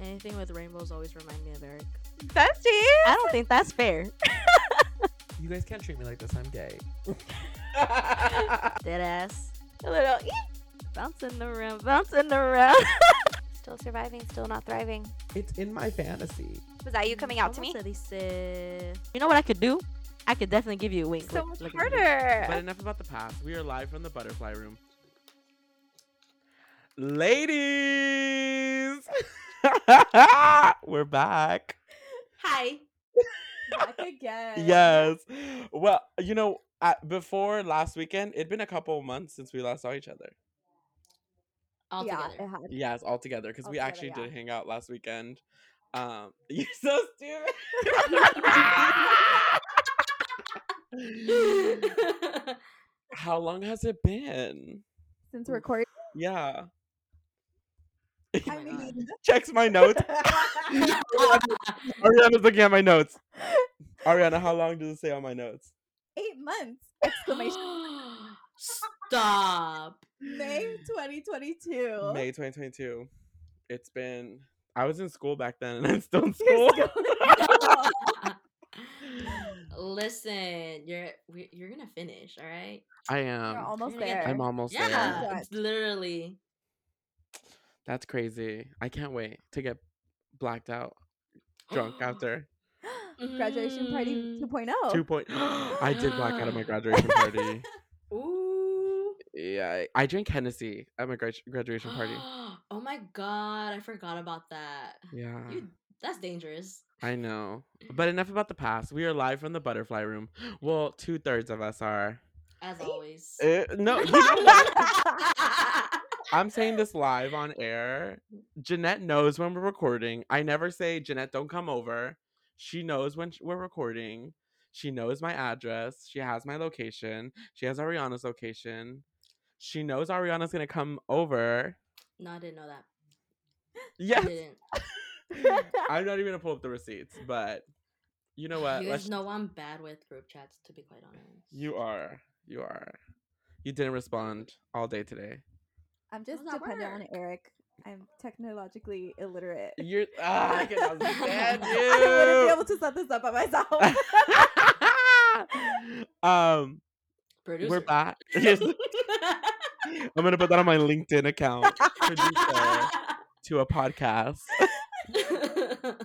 Anything with rainbows always remind me of Eric. Bestie. I don't think that's fair. You guys can't treat me like this. I'm gay. Dead ass. A little. Bouncing around, bouncing around. Still surviving, still not thriving. it's in my fantasy. Was that you coming out to me? ¿Cómo? You know what I could do? I could definitely give you a wink. So Look- much look at me. harder. But enough about the past. We are live from the butterfly room. Ladies! We're back. Hi. Back again. Yes. Well, you know, at, before last weekend, it'd been a couple months since we last saw each other. All yeah, together. it had. Yes, all together because we actually together, did hang out last weekend. Um, you're so stupid. How long has it been? Since recording. Yeah. I mean, Checks my notes. Arianna's looking at my notes. Arianna, how long does it say on my notes? eight months! Exclamation. Stop. May 2022. May 2022. It's been. I was in school back then, and I'm still in You're school. still- Listen, you're you're gonna finish, all right? I am. almost You're gonna there. I'm almost yeah, there. there. it's literally. That's crazy. I can't wait to get blacked out, drunk after Graduation party Mm. 2.0. two point. I did black out at my graduation party. Ooh. Yeah, I, I drank Hennessy at my grad- graduation party. oh my god, I forgot about that. Yeah, You that's dangerous. I know. But enough about the past. We are live from the butterfly room. Well, two thirds of us are. As always. Uh, no, you know what? I'm saying this live on air. Jeanette knows when we're recording. I never say, Jeanette, don't come over. She knows when we're recording. She knows my address. She has my location. She has Arianna's location. She knows Arianna's going to come over. no, I didn't know that. Yeah. I Yes. didn't. I'm not even going to pull up the receipts, but you know what? you Let's- guys know I'm bad with group chats, to be quite honest. You are. You are. You didn't respond all day today. I'm just How's that dependent on? Eric. I'm technologically illiterate. You're. Ah, I can understand I wouldn't be able to set this up by myself. um, Producer. we're back. I'm gonna put that on my LinkedIn account. To a podcast,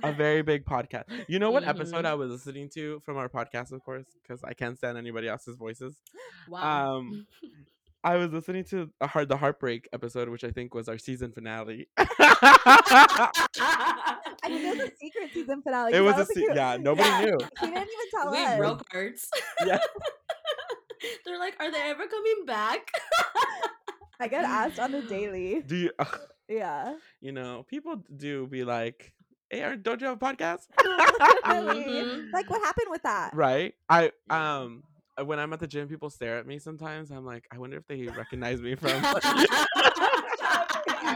a very big podcast. You know what episode Mhm. I was listening to from our podcast, of course, because I can't stand anybody else's voices. wow. Um, I was listening to a hard the heartbreak episode, which I think was our season finale. I mean, it was a secret season finale. it 'cause was a don't se- yeah, nobody Yeah, knew. He didn't even tell we us. broke hearts. Yeah. They're like, are they ever coming back? I get asked on the daily. Do you? Yeah. you know, people do be like, "Hey, Aaron, don't you have a podcast?" Literally. Mhm. Like, what happened with that? right? I um, uh, when I'm at the gym, people stare at me sometimes. I'm like, I wonder if they recognize me from.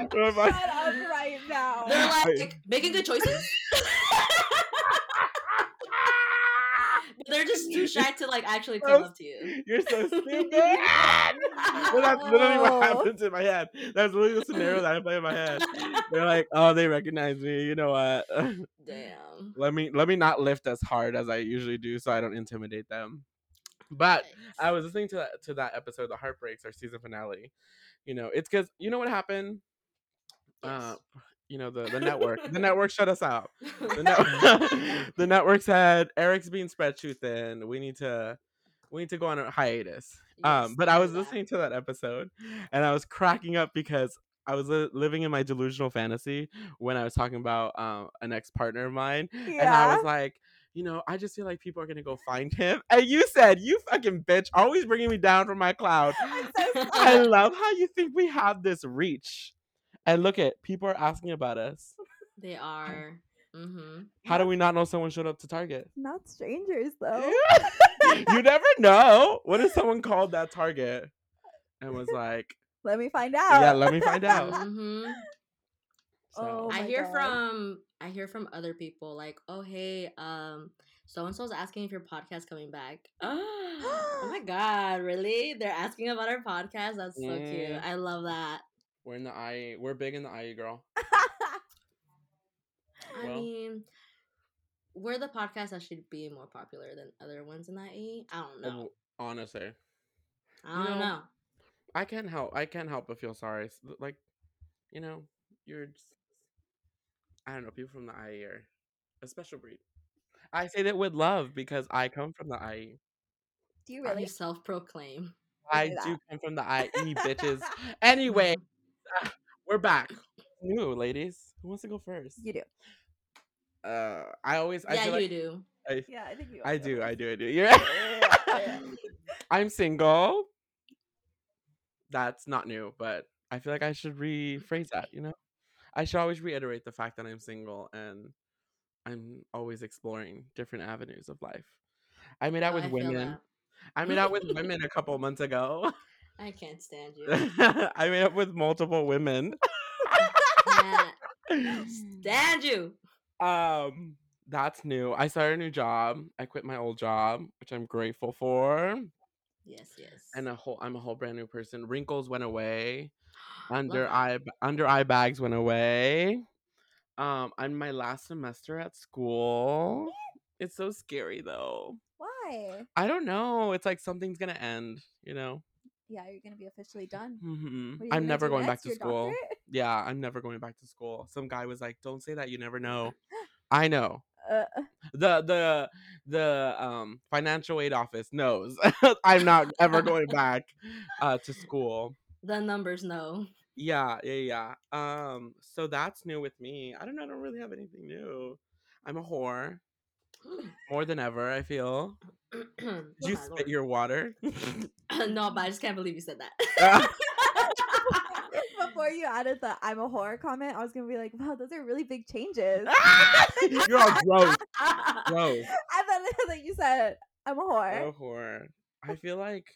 from Shut my- up right now. They're like making good choices. they're just too shy to like actually come up to you. You're so stupid. well, that's literally what oh. happens in my head. That's literally the scenario that I play in my head. They're like, "Oh, they recognize me. You know what? Damn. let me let me not lift as hard as I usually do, so I don't intimidate them." But I was listening to that to that episode, the Heartbreaks, our season finale. You know, it's because you know what happened. Uh, you know the the network. the network shut us out. The, net- the network said Eric's being spread too thin. We need to we need to go on a hiatus. Um, but I was that. listening to that episode, and I was cracking up because I was li- living in my delusional fantasy when I was talking about um, an ex partner of mine, and I was like, you know, I just feel like people are gonna go find him. And you said, you fucking bitch, always bringing me down from my cloud. I'm so I love how you think we have this reach. And look at people are asking about us. They are. Mm-hmm. How do we not know someone showed up to Target? Not strangers, though. you never know. What if someone called that Target and was like, Let me find out. "Yeah, let me find out." Mm-hmm. So, Oh I hear God. from I hear from other people like, oh hey, um, so and so's asking if your podcast coming back. oh my god, really? They're asking about our podcast. That's so cute. I love that. we're in the IE. We're big in the IE, girl. Well. I mean, we're the podcast that should be more popular than other ones in that E. I don't know. Oh, honestly, I don't know, know. I can't help. I can't help but feel sorry. Like, you know, you're. Just, I don't know. People from the IE are a special breed. I say that with love because I come from the IE. Do you Really? really? Self-proclaim. I do that. come from the IE, bitches. Anyway, ah, we're back. New ladies. Who wants to go first? You do. Uh, I always. I yeah, feel you like do. I, Yeah, I think you. I do. I do. I do. You're yeah. I'm single. That's not new, but I feel like I should rephrase that, you know? I should always reiterate the fact that I'm single and I'm always exploring different avenues of life. I made out Oh, with I women. I made out with women a couple months ago. I can't stand you. I made up with multiple women. Stand you. um that's new. I started a new job. I quit my old job, which I'm grateful for. Yes, yes. And a whole I'm a whole brand new person. Wrinkles went away. Under eye under eye bags went away. Um, I'm my last semester at school. It's so scary though. Why? I don't know. It's like something's gonna end. You know. Yeah, you're gonna be officially done. hmm you I'm never going back to Your school. doctorate? Yeah, I'm never going back to school. Some guy was like, "Don't say that. You never know." I know. Uh, The the the um financial aid office knows. I'm not ever going back uh to school. The numbers know. Yeah, yeah, yeah. Um, so that's new with me. I don't know. I don't really have anything new. I'm a whore more than ever. I feel. oh Did you my spit lord. your water? no, but I just can't believe you said that. before you added the "I'm a whore" comment, I was gonna be like, "Wow, those are really big changes." You're all gross, gross. and then, then you said, "I'm a whore." I'm a whore. I feel like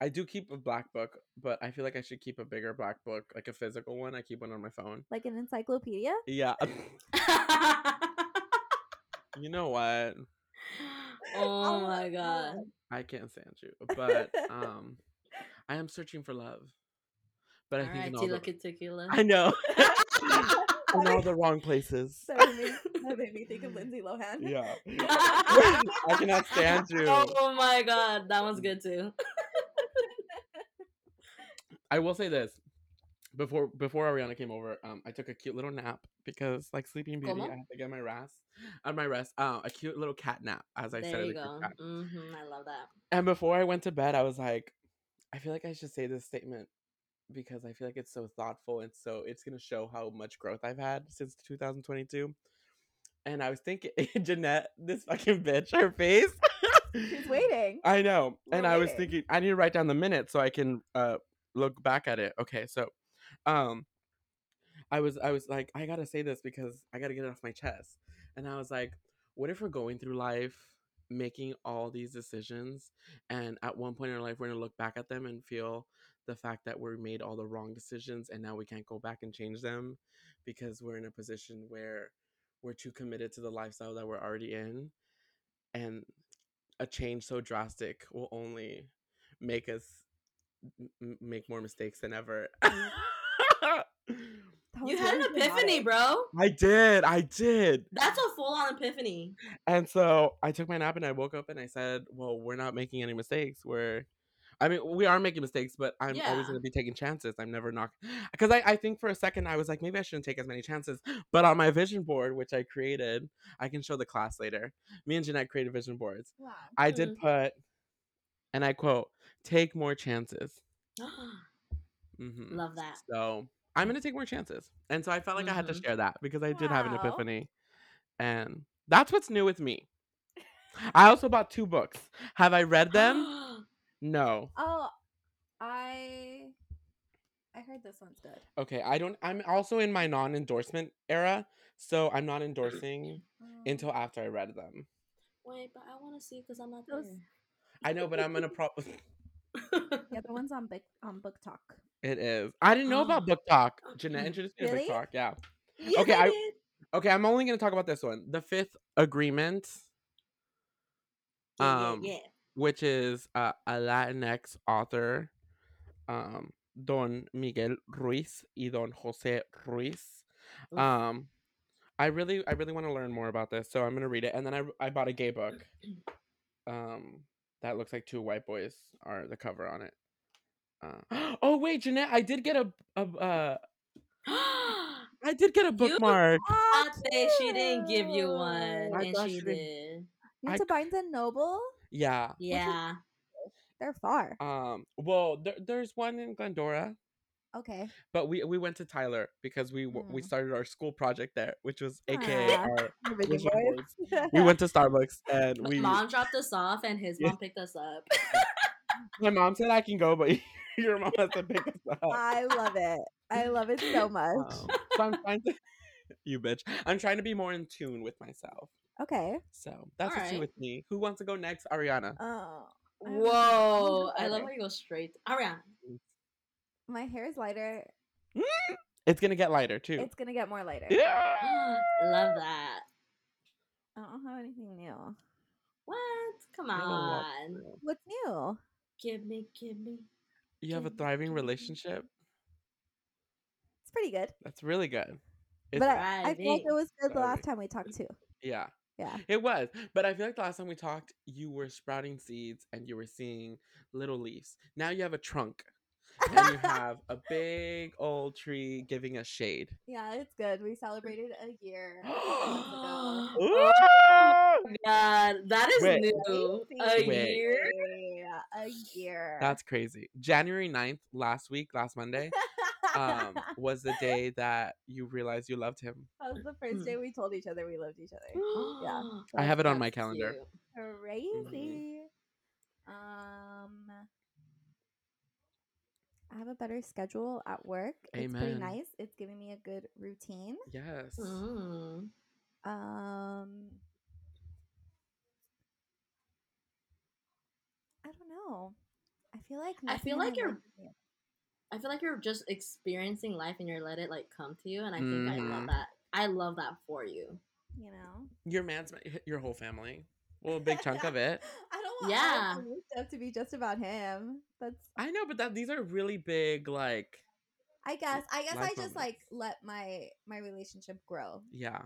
I do keep a black book, but I feel like I should keep a bigger black book, like a physical one. I keep one on my phone. Like an encyclopedia. Yeah. you know what? oh my god. I can't stand you, but um, I am searching for love. But I think Alright, in all Tila the, Tequila. I know in all the wrong places. That made, me, that made me think of Lindsay Lohan. Yeah, I cannot stand you. Oh my god, that one's good too. I will say this. Before before Arianna came over, um, I took a cute little nap because like Sleeping Beauty, Como? I had to get my rest. On my rest, uh, a cute little cat nap, as I said. There in you go. chat. hmm I love that. And before I went to bed, I was like, I feel like I should say this statement because I feel like it's so thoughtful and so it's gonna show how much growth I've had since 2022. And I was thinking, Jeanette, this fucking bitch, her face. She's waiting. I know. And We're I was thinking, I need to write down the minutes so I can uh look back at it. Okay, so um I was I was like, I gotta say this because I gotta get it off my chest. And I was like, what if we're going through life making all these decisions and at one point in our life we're gonna look back at them and feel the fact that we made all the wrong decisions and now we can't go back and change them because we're in a position where we're too committed to the lifestyle that we're already in and a change so drastic will only make us m- m- make more mistakes than ever. You had an epiphany, bro. I did, I did. That's a full on epiphany. And so I took my nap and I woke up and I said, "Well, we're not making any mistakes. We're, I mean, we are making mistakes, but I'm always going to be taking chances. I'm never not because I, I think for a second I was like, maybe I shouldn't take as many chances. But on my vision board, which I created, I can show the class later. Me and Jeanette created vision boards. Wow. I did Mm. put, and I quote, "Take more chances." hmm Love that. So I'm gonna take more chances, and so I felt like I had to Mhm. share that because I did have an epiphany, and that's what's new with me. I also bought two books. Have I read them? No. Oh, I I heard this one's good. Okay, I don't. I'm also in my non-endorsement era, so I'm not endorsing Um, until after I read them. Wait, but I want to see because I'm not I know, but I'm gonna pro. there. yeah, the one's on book on BookTok. it is. I didn't know about BookTok. Jeanette introduced me to BookTok. Yeah. Yeah, Okay, I, okay. I'm only gonna talk about this one. The Fifth Agreement. Um, yeah, yeah. which is uh, a Latinx author, um, Don Miguel Ruiz y Don Jose Ruiz. Um, I really, I really want to learn more about this, so I'm gonna read it. And then I, I bought a gay book. Um, that looks like two white boys are the cover on it. Uh, oh wait, Jeanette, I did get a, a uh, I did get a bookmark. Oh, say she didn't give you one, I and she she did. did. You went I- to Barnes and Noble? Yeah. Yeah. They're far. Um. Well, there, there's one in Glendora, Okay. but we we went to Tyler because we w we Mm. started our school project there, which was AKA Aw. our. You're Virgin Vision Boys. We went to Starbucks and we. mom dropped us off, and his mom picked us up. My mom said I can go, but your mom has to pick us up. I love it. I love it so much. Um, so I'm trying to. You bitch. I'm trying to be more in tune with myself. Okay. So that's what's new Alright. with me. Who wants to go next? Arianna. Oh. I Whoa! I'm I love sorry. how you go straight. Arianna. My hair is lighter. Mm, it's gonna get lighter too. It's gonna get more lighter. yeah. love that. I don't have anything new. What? Come You have a lot on. What's new? Give me, give me. You have a thriving me. relationship. It's pretty good. That's really good. It's, but I, I feel like it was good the last time we talked too. yeah, Yeah. it was. But I feel like the last time we talked, you were sprouting seeds and you were seeing little leaves. Now you have a trunk and you have a big old tree giving us shade. yeah, it's good. We celebrated a year. a few. Oh God, that is Wait. new. A Wait. year. A year. That's crazy. January 9th, last week, last Monday, um, was the day that you realized you loved him. that was the first Hmm. day we told each other we loved each other. Yeah. I have it on my calendar. cute. Crazy. Um, I have a better schedule at work. Amen. It's pretty nice. It's giving me a good routine. Yes. Mm. Um, I don't know. I feel like I feel like you're- life I feel like you're just experiencing life and you're let it like come to you, and I think I Mhm. love that. I love that for you. you know. Your man's your whole family. Well, a big chunk of it. I don't want Yeah. all of stuff to be just about him. That's I know, but that these are really big, like, I guess. I guess I life just like let my my relationship grow. yeah.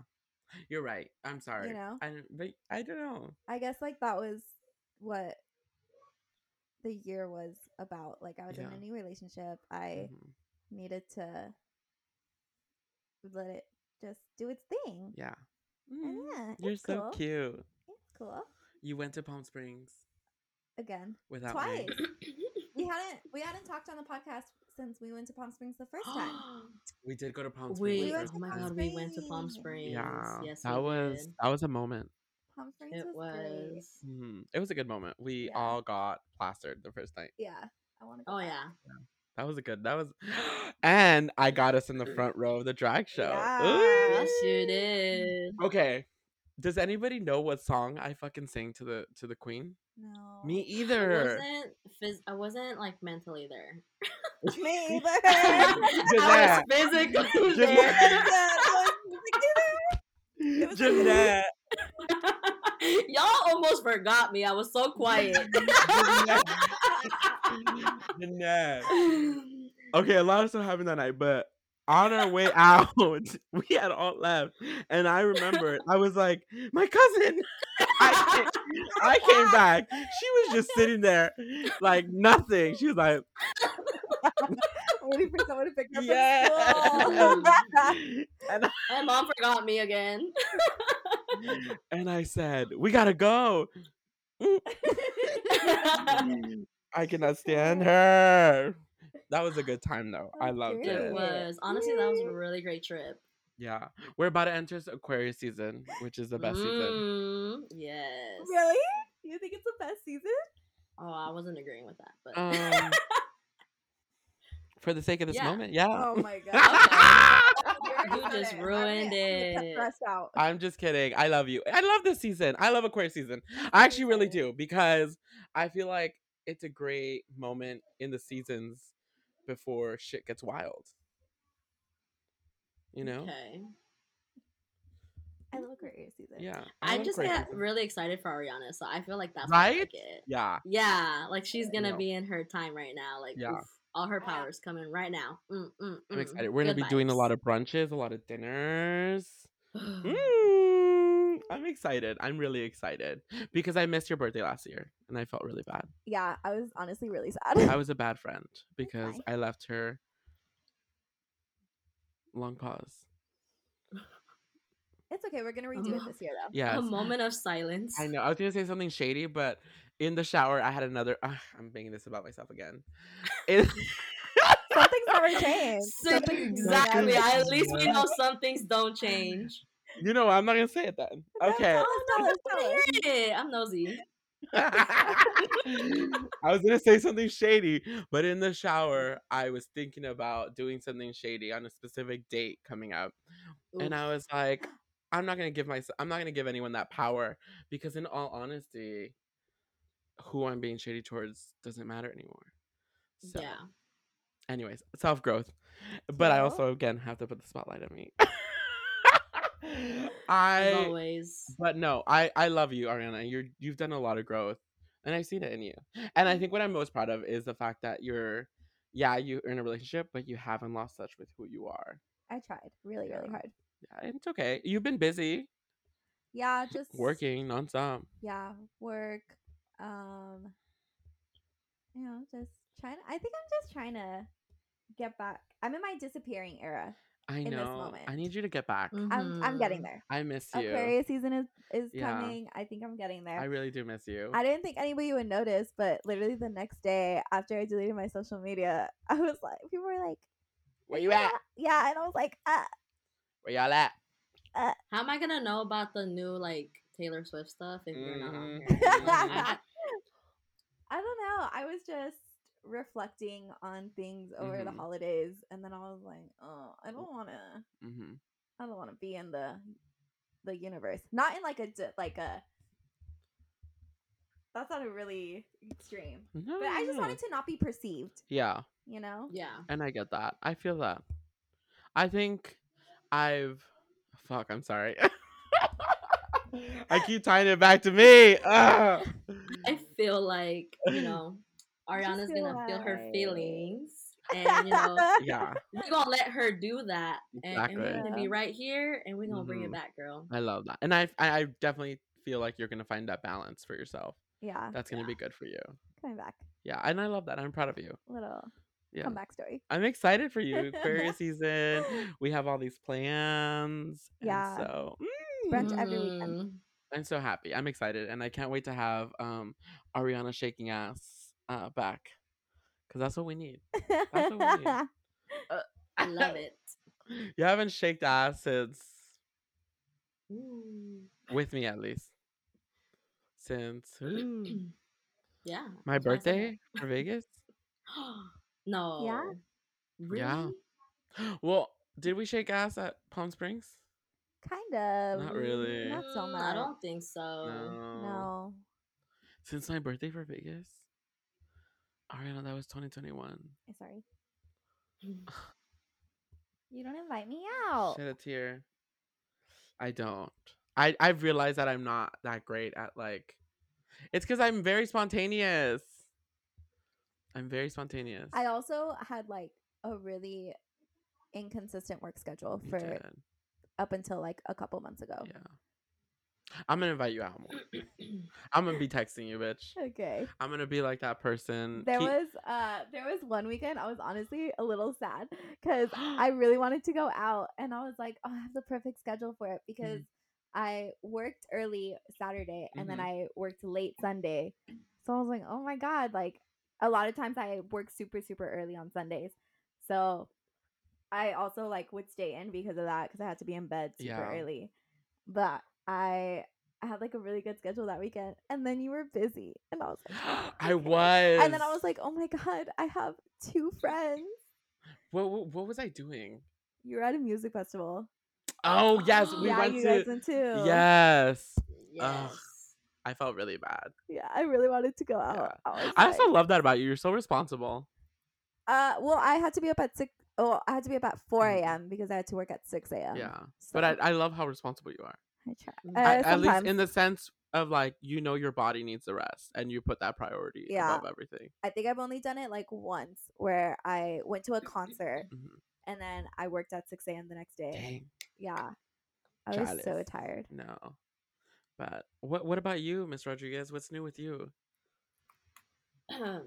You're right. I'm sorry. You know? I don't- but I don't know. I guess like that was what the year was about. Like I was in a new relationship. I Mhm. needed to let it just do its thing. Yeah. And Mm, yeah, You're it's so cool. cute. It's cool. You went to Palm Springs Again, without twice. me. we hadn't we hadn't talked on the podcast since we went to Palm Springs the first time. We did go to Palm Springs. Wait, We went first oh my Palm time. god, we went to Palm Springs. Springs. Yeah, yes, that we was did. that was a moment. Palm Springs It was, great. was. Mhm. It was a good moment. We Yeah. all got plastered the first night. Yeah, I want to. Oh yeah. That was a good. That was, and I got us in the front row of the drag show. Yeah. Ooh. Yes, you did. Okay. Does anybody know what song I fucking sang to the to the queen? No. Me I either. wasn't, phys- I wasn't like mentally there. Me either. I was physically Jeanette. there. was Jeanette. Y'all almost forgot me. I was so quiet. Jeanette. Okay, a lot of stuff happened that night, but on our way out, we had all left, and I remember I was like, "My cousin." I came, I came back. She was just sitting there, like nothing. She was like, waiting for someone to pick up "Yeah." from school. and My mom forgot me again. and I said, "We gotta go." I cannot stand her. That was a good time though. I loved it. it was honestly that was a really great trip. Yeah, we're about to enter Aquarius season, which is the best season. Mm, Yes. really? You think it's the best season? Oh, I wasn't agreeing with that, but Um, for the sake of this Yeah. moment, yeah. Oh my god. You just ruined it. Stressed out. I'm just kidding. I love you. I love this season. I love Aquarius season. I actually really do because I feel like it's a great moment in the seasons before shit gets wild. You know? okay. I love Aquarius season. Yeah. I love just Aquarius get season. really excited for Arianna, so I feel like that's why I Right? like it. Yeah. Yeah, like she's gonna know. be in her time right now. Like, Yeah. oof, all her powers coming right now. Mm, mm, I'm mm. excited. We're gonna Good be doing a lot of brunches, a lot of dinners. Mm, I'm excited. I'm really excited because I missed your birthday last year and I felt really bad. Yeah, I was honestly really sad. I was a bad friend because fine. I left her. Long pause. it's okay. We're gonna redo it this year though. Yeah. A moment of silence. I know. I was gonna say something shady, but in the shower, I had another. Ugh, I'm making this about myself again. It- Something's never changed. So- Something's exactly. never I, at least we know some things don't change. You know, what? I'm not gonna say it then. Okay. tell us, I tell us. hear it. I'm nosy. I was gonna say something shady, but in the shower, I was thinking about doing something shady on a specific date coming up, and I was like, I'm not gonna give myself, I'm not gonna give anyone that power because, in all honesty, who I'm being shady towards doesn't matter anymore. So, Yeah. anyways, self growth, but I also again have to put the spotlight on me. As I always. but no, I I love you, Arianna. You're you've done a lot of growth, and I see it in you. And I think what I'm most proud of is the fact that you're, yeah, you're in a relationship, but you haven't lost touch with who you are. I tried really, really hard. Yeah, it's okay. You've been busy Yeah, just working nonstop. Yeah, work. Um, you know, just trying. I think I'm just trying to get back. I'm in my disappearing era. I in this know. I need you to get back. I'm I'm getting Mhm. there. I miss you. Aquarius season is is Yeah. coming. I think I'm getting there. I really do miss you. I didn't think anybody would notice, but literally the next day after I deleted my social media, I was like, people were like, Where you "Yeah." at? Yeah, and I was like, uh, Where y'all at? How am I gonna know about the new like Taylor Swift stuff if you're not on here? You know, I- I don't know. I was just reflecting on things over the Mhm. holidays, and then I was like, oh, I don't want to. hmm I don't want to be in the the universe. Not in like a like a. That's not a really extreme, No, but I just no. wanted to not be perceived. Yeah. You know. yeah. And I get that. I feel that. I think I've fuck, I'm sorry. I keep tying it back to me. Ugh. I feel like, you know, Arianna's gonna feel her feelings. And you know, Yeah, we're gonna let her do that. And, and we're gonna be right here and we're gonna bring Mhm. it back, girl. I love that. And I I I definitely feel like you're gonna find that balance for yourself. yeah, That's gonna Yeah. be good for you. coming back. Yeah, and I love that. I'm proud of you. Little Yeah. comeback story. I'm excited for you. Aquarius season. We have all these plans. and Yeah. so mm, Brunch every weekend. Mhm. I'm so happy. I'm excited, and I can't wait to have um Arianna shaking ass uh back, because that's what we need. what we need. I love it. You haven't shaked ass since Ooh. with me at least since ooh, yeah. my that's why I said birthday for Vegas. that. no. Really? Yeah. Well, did we shake ass at Palm Springs? kind of. Not really. Not so Mm, much. I don't think so. No. No. Since my birthday for Vegas. Arianna, that was 2021. Eh, Sorry. You don't invite me out. Shed a tear. I don't. I I've realized that I'm not that great at like. It's because I'm very spontaneous. I'm very spontaneous. I also had like a really inconsistent work schedule You for did. up until like a couple months ago. Yeah. I'm gonna invite you out more. I'm gonna be texting you, bitch. Okay. I'm gonna be like that person. There Keep- was uh there was one weekend I was honestly a little sad because I really wanted to go out and I was like, oh, I have the perfect schedule for it because I worked early Saturday and then Mhm. I worked late Sunday. So I was like, oh my god, like a lot of times I work super super early on Sundays. So I also like would stay in because of that because I had to be in bed super Yeah. early. But I I had like a really good schedule that weekend and then you were busy and I was like, "Oh, I was. And then I was like, oh my god, I have two friends. what, what what was I doing? You were at a music festival. Oh yes, we yeah, went you to. guys went too. Yes, yes. I felt really bad. Yeah, I really wanted to go out. Yeah. I, was I also love that about you. You're so responsible. Uh, well, I had to be up at six. Oh, I had to be up at four a.m. because I had to work at six a.m. Yeah, so but I, I love how responsible you are. I try. Uh, I- at least in the sense of like you know your body needs the rest, and you put that priority Yeah. above everything. I think I've only done it like once, where I went to a concert Mhm. and then I worked at six a.m. the next day. Dang. Yeah, I was so tired. No. But what what about you, Miss Rodriguez? What's new with you? I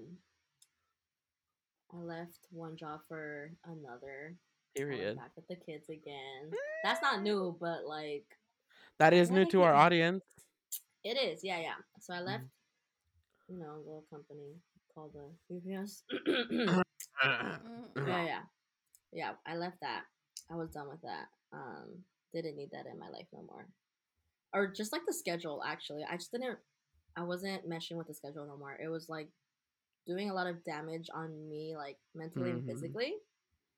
left one job for another. Period. back with the kids again. That's not new, but like That is new to our audience. it is. Yeah, yeah. So I Mm-hmm. left, you know, a little company called the UPS. Mm. yeah, yeah, yeah. I left that. I was done with that. Um, didn't need that in my life no more. Or just like the schedule. Actually, I just didn't. I wasn't meshing with the schedule no more. It was like doing a lot of damage on me, like mentally Mhm. and physically.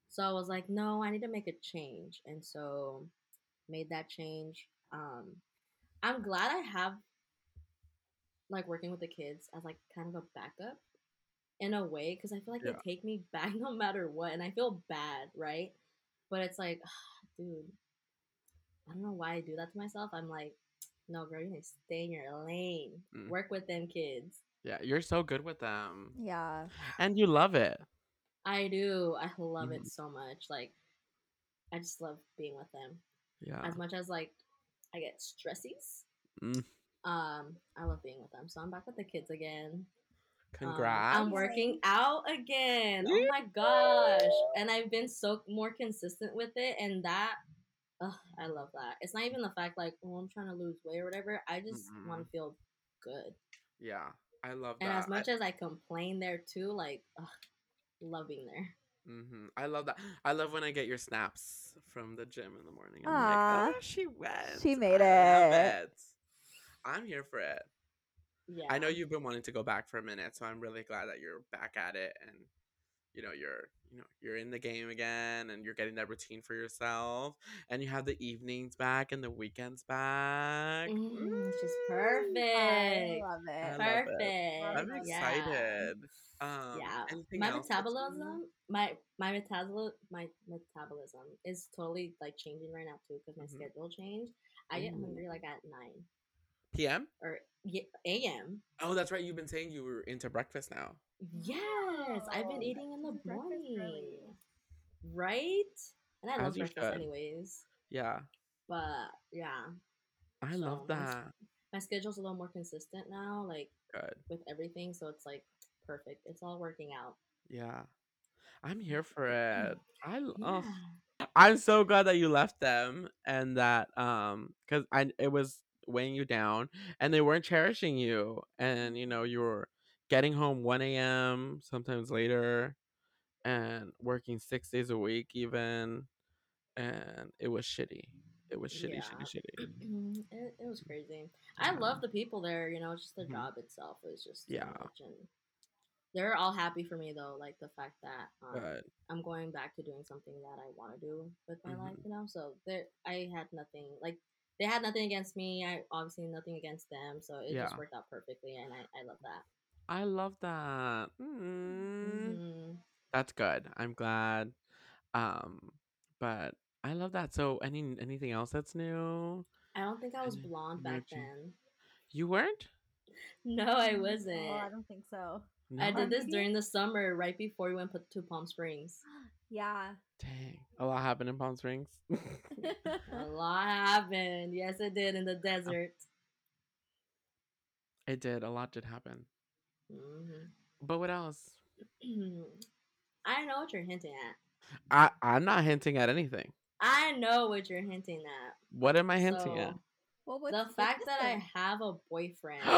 So I was like, no, I need to make a change, and so made that change. Um, I'm glad I have like working with the kids as like kind of a backup in a way because I feel like Yeah. they take me back no matter what, and I feel bad, right? But it's like, dude, I don't know why I do that to myself. I'm like, no, girl, you need to stay in your lane. Mm. Work with them kids. Yeah, you're so good with them. Yeah. And you love it. I do. I love Mhm. it so much. Like, I just love being with them. Yeah. As much as like I get stressies, Mm. um, I love being with them. So I'm back with the kids again. Um, Congrats. I'm working out again. Oh my gosh. And I've been so more consistent with it. And that, ugh, I love that. It's not even the fact like, oh, I'm trying to lose weight or whatever. I just want Mhm. to feel good. yeah. I love that. And as much as I complain there too, like, ugh, love being there. Hmm I love that. I love when I get your snaps from the gym in the morning. I'm Aw. like, oh, she went. She made it." it. I'm here for it. Yeah. I know you've been wanting to go back for a minute, so I'm really glad that you're back at it and you know you're you know you're in the game again and you're getting that routine for yourself and you have the evenings back and the weekends back. Mm, it's just. I perfect. love it. I love it. Perfect. I'm Yeah. excited. Um, yeah my else that's new? metabolism my my metabolism my metabolism is totally like changing right now too because my Mhm. schedule changed i get Ooh. hungry like at 9 PM? or ye- am Oh, that's right. You've been saying you were into breakfast now. Yes i've been eating in the eat breakfast early. morning right and i As love you breakfast should. anyways Yeah, but yeah I love So, my s- that. my schedule's a little more consistent now like Good. with everything so it's like perfect it's all working out Yeah, I'm here for it. I l- yeah. oh, I'm so glad that you left them and that um because I it was weighing you down and they weren't cherishing you and you know you were getting home 1 a.m. sometimes later and working six days a week even and it was shitty. It was shitty, Yeah. shitty, shitty. it, it was crazy. I love the people there. You know, just the Mhm. job itself is just Yeah. they're all happy for me though. Like the fact that um, I'm going back to doing something that I want to do with my life. Mhm. You know, so there I had nothing like they had nothing against me. I obviously nothing against them. So it Yeah. just worked out perfectly, and I, I love that. I love that. Mm. hmm That's good. I'm glad. Um, but I love that. So, any anything else that's new? I don't think I was Any blonde back energy? then. You weren't? No, I Oh, wasn't. I don't think so. I did this during the summer, right before we went to Palm Springs. Yeah. Dang, a lot happened in Palm Springs. A lot happened. Yes, it did in the desert. it did. A lot did happen. Hmm But what else? I don't know what you're hinting at. I I'm not hinting at anything. I know what you're hinting at. What am I hinting at? Well, what's, the fact that I have a boyfriend.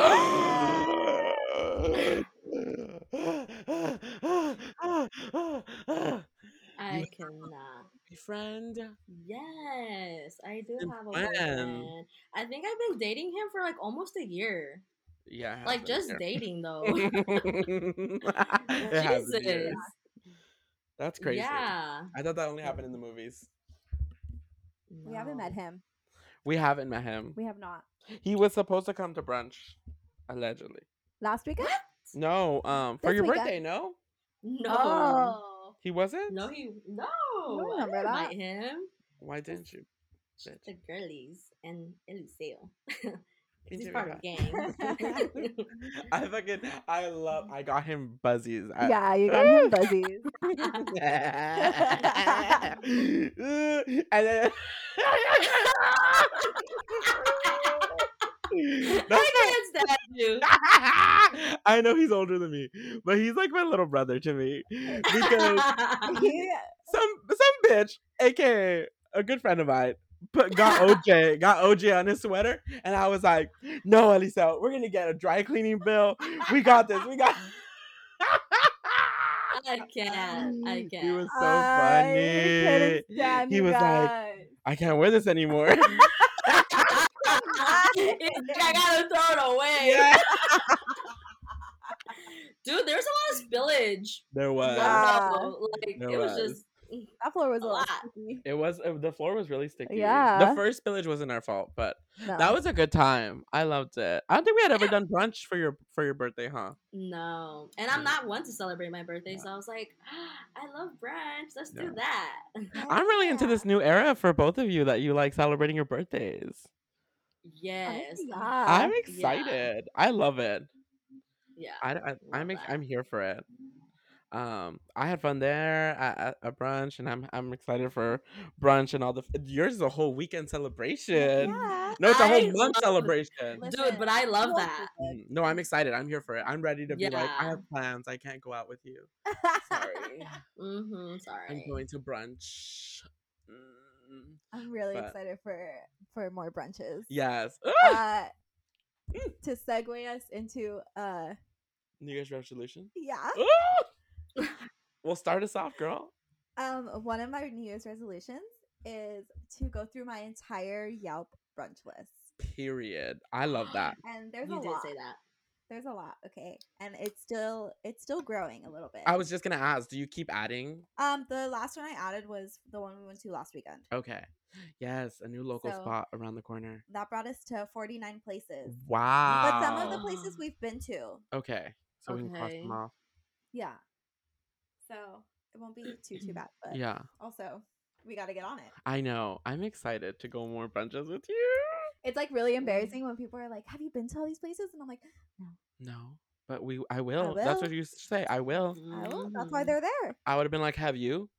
I cannot. friend. Yes, I do have a when? boyfriend. I think I've been dating him for like almost a year. Yeah, Like just been dating though. It has been Jesus. years. That's crazy. Yeah. I thought that only happened in the movies. We haven't met him. We haven't met him. We have not. He was supposed to come to brunch, allegedly. Last weekend? No, um, for This your weekend? birthday, no, No. Oh. he wasn't. No, he no. don't I remember didn't that. him. Why didn't you? Bitch. The girlies and Eliseo. He's part of the gang. I fucking I love I got him buzzies. I, yeah, you got him buzzies. and then That's I can't stand you. I know he's older than me, but he's like my little brother to me because He- some some bitch, aka a good friend of mine, put got OJ, got OJ on his sweater, and I was like, "No, Elisa, we're gonna get a dry cleaning bill. We got this. We got." I can't. I can't. He was so I funny. He you was like. I can't wear this anymore. I gotta throw it away. yeah. Dude, there's a lot of spillage. There was. Yeah. Wow. Like There it was, was. just that floor was a a lot. lot. sticky. It was uh, the floor was really sticky. Yeah. The first spillage wasn't our fault, but No. that was a good time. I loved it. I don't think we had ever Yeah. done brunch for your for your birthday, huh? no. And I'm not one to celebrate my birthday, so I was like, I love brunch. Let's Yeah. do that. I'm really into this new era for both of you that you like celebrating your birthdays. Yes. yeah. I'm yeah. excited. I love it. Yeah. I, I I'm ex- I'm here for it. Um, I had fun there at, at a brunch, and I'm I'm excited for brunch and all the. f- Yours is a whole weekend celebration. Yeah. No, it's a I whole month love- celebration. Dude, but I love that. Mm, No, I'm excited. I'm here for it. I'm ready to be like, I have plans. I can't go out with you. Sorry. Mm-hmm. Sorry. I'm going to brunch. Mm, I'm really But- excited for for more brunches. yes. Uh, Mm. to segue us into uh New Year's resolution. yeah well, start us off, girl. um one of my New Year's resolutions is to go through my entire Yelp brunch list. Period. I love that. And there's you a did lot. say that. There's a lot, okay. And it's still it's still growing a little bit. I was just gonna ask, do you keep adding? um the last one I added was the one we went to last weekend. Okay. Yes, a new local So- spot around the corner. That brought us to 49 places. Wow. But some of the places we've been to. Okay. So we can cross them off. Yeah. So it won't be too too bad. But Yeah. also we gotta get on it. I know. I'm excited to go more brunches with you. It's like really mm-hmm. embarrassing when people are like, "Have you been to all these places?" And I'm like, No. No. But we I will. That's will. what you used to say. I will. "I will." That's why they're there. I would have been like, have you?